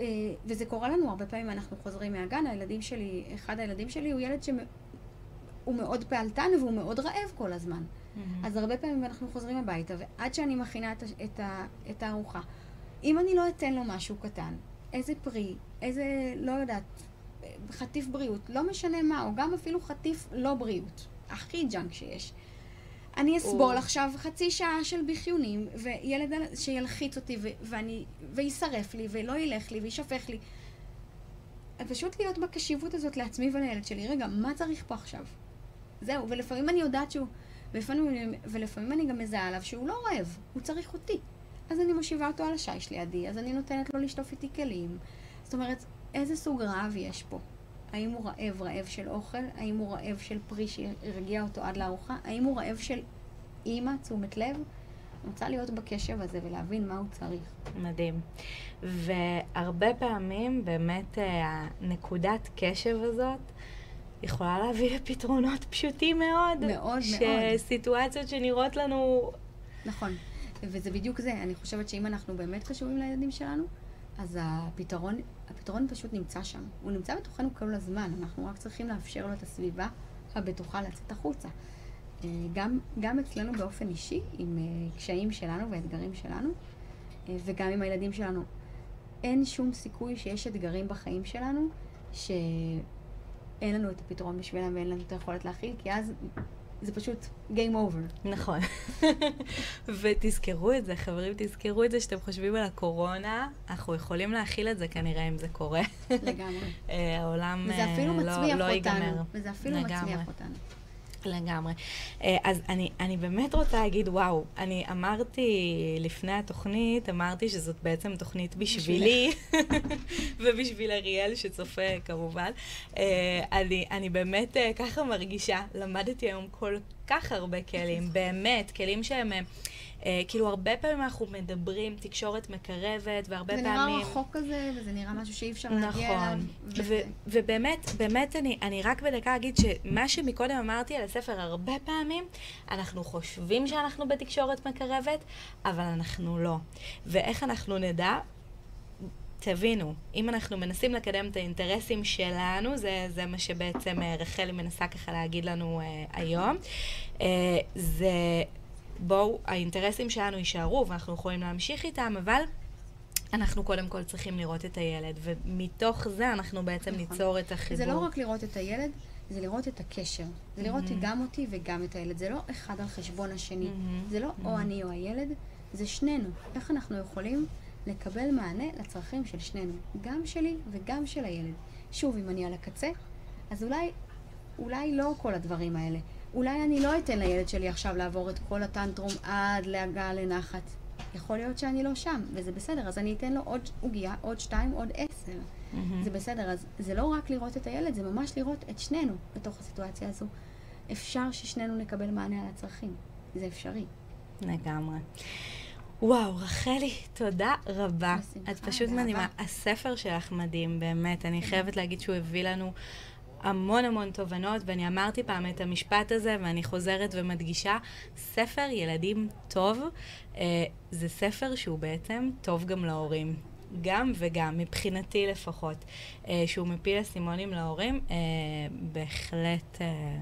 אה, וזה קורה לנו הרבה פעמים, אנחנו חוזרים מהגן, הילדים שלי, אחד הילדים שלי הוא ילד שהוא מאוד פעלתן והוא מאוד רעב כל הזמן. Mm-hmm. אז הרבה פעמים אנחנו חוזרים הביתה, ועד שאני מכינה את, את, את הארוחה, אם אני לא אתן לו משהו קטן, איזה פרי, איזה, לא יודעת, חטיף בריאות, לא משנה מה, או גם אפילו חטיף לא בריאות, הכי junk שיש. אני אסבול עכשיו חצי שעה של בכיונים, וילד שילחיץ אותי, ו- ואני, ויטרף לי, ולא ילך לי, וישפך לי. פשוט להיות בקשיבות הזאת לעצמי ולילד שלי, רגע, מה צריך פה עכשיו? זהו, ולפעמים אני יודעת שהוא, ולפעמים, ולפעמים אני גם מזהה עליו שהוא לא רעב, הוא צריך אותי. אז אני מושיבה אותו על השיש לידי, אז אני נותנת לו לשטוף איתי כלים. זאת אומרת, איזה סוג רעב יש פה? האם הוא רעב רעב של אוכל? האם הוא רעב של פרי שהרגיע אותו עד לארוחה? האם הוא רעב של אימא, תשומת לב? אני רוצה להיות בקשב הזה ולהבין מה הוא צריך. מדהים. והרבה פעמים באמת אה, הנקודת קשב הזאת יכולה להביא לפתרונות פשוטים מאוד. מאוד ש... מאוד. שסיטואציות שנראות לנו... נכון. וזה בדיוק זה. אני חושבת שאם אנחנו באמת חשובים לילדים שלנו, אז הפתרון, הפתרון פשוט נמצא שם. הוא נמצא בתוכנו כל הזמן, אנחנו רק צריכים לאפשר לו את הסביבה הבטוחה לצאת החוצה. אה, גם, גם אצלנו באופן אישי, עם אה, קשיים שלנו ואתגרים שלנו, אה, וגם עם הילדים שלנו. אין שום סיכוי שיש אתגרים בחיים שלנו שאין לנו את הפתרון בשבילם ואין לנו את היכולת להכיל, כי אז זה פשוט Game over. נכון. ותזכרו את זה, חברים, תזכרו את זה שאתם חושבים על הקורונה, אנחנו יכולים להכיל את זה כנראה אם זה קורה. לגמרי. אה, העולם וזה אפילו אה, לא, מצמיח לא אותנו. ייגמר. וזה אפילו לגמרי. מצמיח אותנו. לגמרי. אה, אז אני, אני באמת רוצה להגיד, וואו, אני אמרתי לפני התוכנית, אמרתי שזאת בעצם תוכנית בשבילי, ובשביל אריאל שצופה כמובן. אה, אני, אני באמת אה, ככה מרגישה, למדתי היום כל כך הרבה כלים, באמת, כלים שהם... אה, אה, כאילו, הרבה פעמים אנחנו מדברים, תקשורת מקרבת, והרבה זה פעמים... נראה רחוק כזה, וזה נראה משהו שאי אפשר להגיע אליו. נכון. ו- ובאמת, באמת, אני, אני רק בדקה אגיד שמה שמקודם אמרתי על הספר, הרבה פעמים אנחנו חושבים שאנחנו בתקשורת מקרבת, אבל אנחנו לא. ואיך אנחנו נדע? תבינו, אם אנחנו מנסים לקדם את האינטרסים שלנו, זה, זה מה שבעצם אה, רחלי מנסה ככה להגיד לנו אה, היום, אה, זה בואו, האינטרסים שלנו יישארו ואנחנו יכולים להמשיך איתם, אבל אנחנו קודם כל צריכים לראות את הילד, ומתוך זה אנחנו בעצם נכון. ניצור את החיבור. זה לא רק לראות את הילד, זה לראות את הקשר. זה לראות מהמם. גם אותי וגם את הילד. זה לא אחד על חשבון השני. מהמם. זה לא או אני או הילד, זה שנינו. איך אנחנו יכולים לקבל מענה לצרכים של שנינו, גם שלי וגם של הילד. שוב, אם אני על הקצה, אז אולי, אולי לא כל הדברים האלה. אולי אני לא אתן לילד שלי עכשיו לעבור את כל הטנטרום עד להגעה לנחת. יכול להיות שאני לא שם, וזה בסדר, אז אני אתן לו עוד עוגיה, עוד שתיים, עוד עשר. מהמם. זה בסדר, אז זה לא רק לראות את הילד, זה ממש לראות את שנינו בתוך הסיטואציה הזו. אפשר ששנינו נקבל מענה על הצרכים. זה אפשרי. לגמרי. וואו, רחלי, תודה רבה. בשמחה, את פשוט. מדהימה. הספר שלך מדהים, באמת. אני חייבת להגיד שהוא הביא לנו המון המון תובנות, ואני אמרתי פעם את המשפט הזה, ואני חוזרת ומדגישה, ספר ילדים טוב, אה, זה ספר שהוא בעצם טוב גם להורים. גם וגם, מבחינתי לפחות. אה, שהוא מפיל אסימונים להורים, אה, בהחלט אה,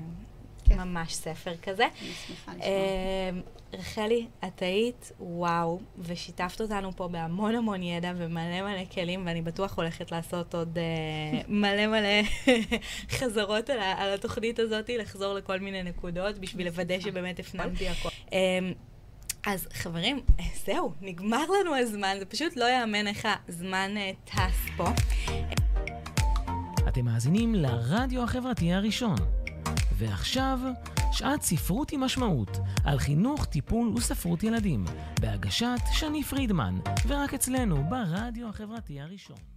כן. ממש ספר כזה. אני שמחה לשמוע. אה, רחלי, את היית וואו, ושיתפת אותנו פה בהמון המון ידע ומלא מלא כלים, ואני בטוח הולכת לעשות עוד אה, מלא מלא חזרות על, על התוכנית הזאת, לחזור לכל מיני נקודות, בשביל לוודא שבאמת הפנמתי הכל. אה, אז חברים, זהו, נגמר לנו הזמן, זה פשוט לא יאמן איך הזמן טס פה. אתם מאזינים לרדיו החברתי הראשון. ועכשיו, שעת ספרות עם משמעות, על חינוך, טיפול וספרות ילדים, בהגשת שני פרידמן, ורק אצלנו, ברדיו החברתי הראשון.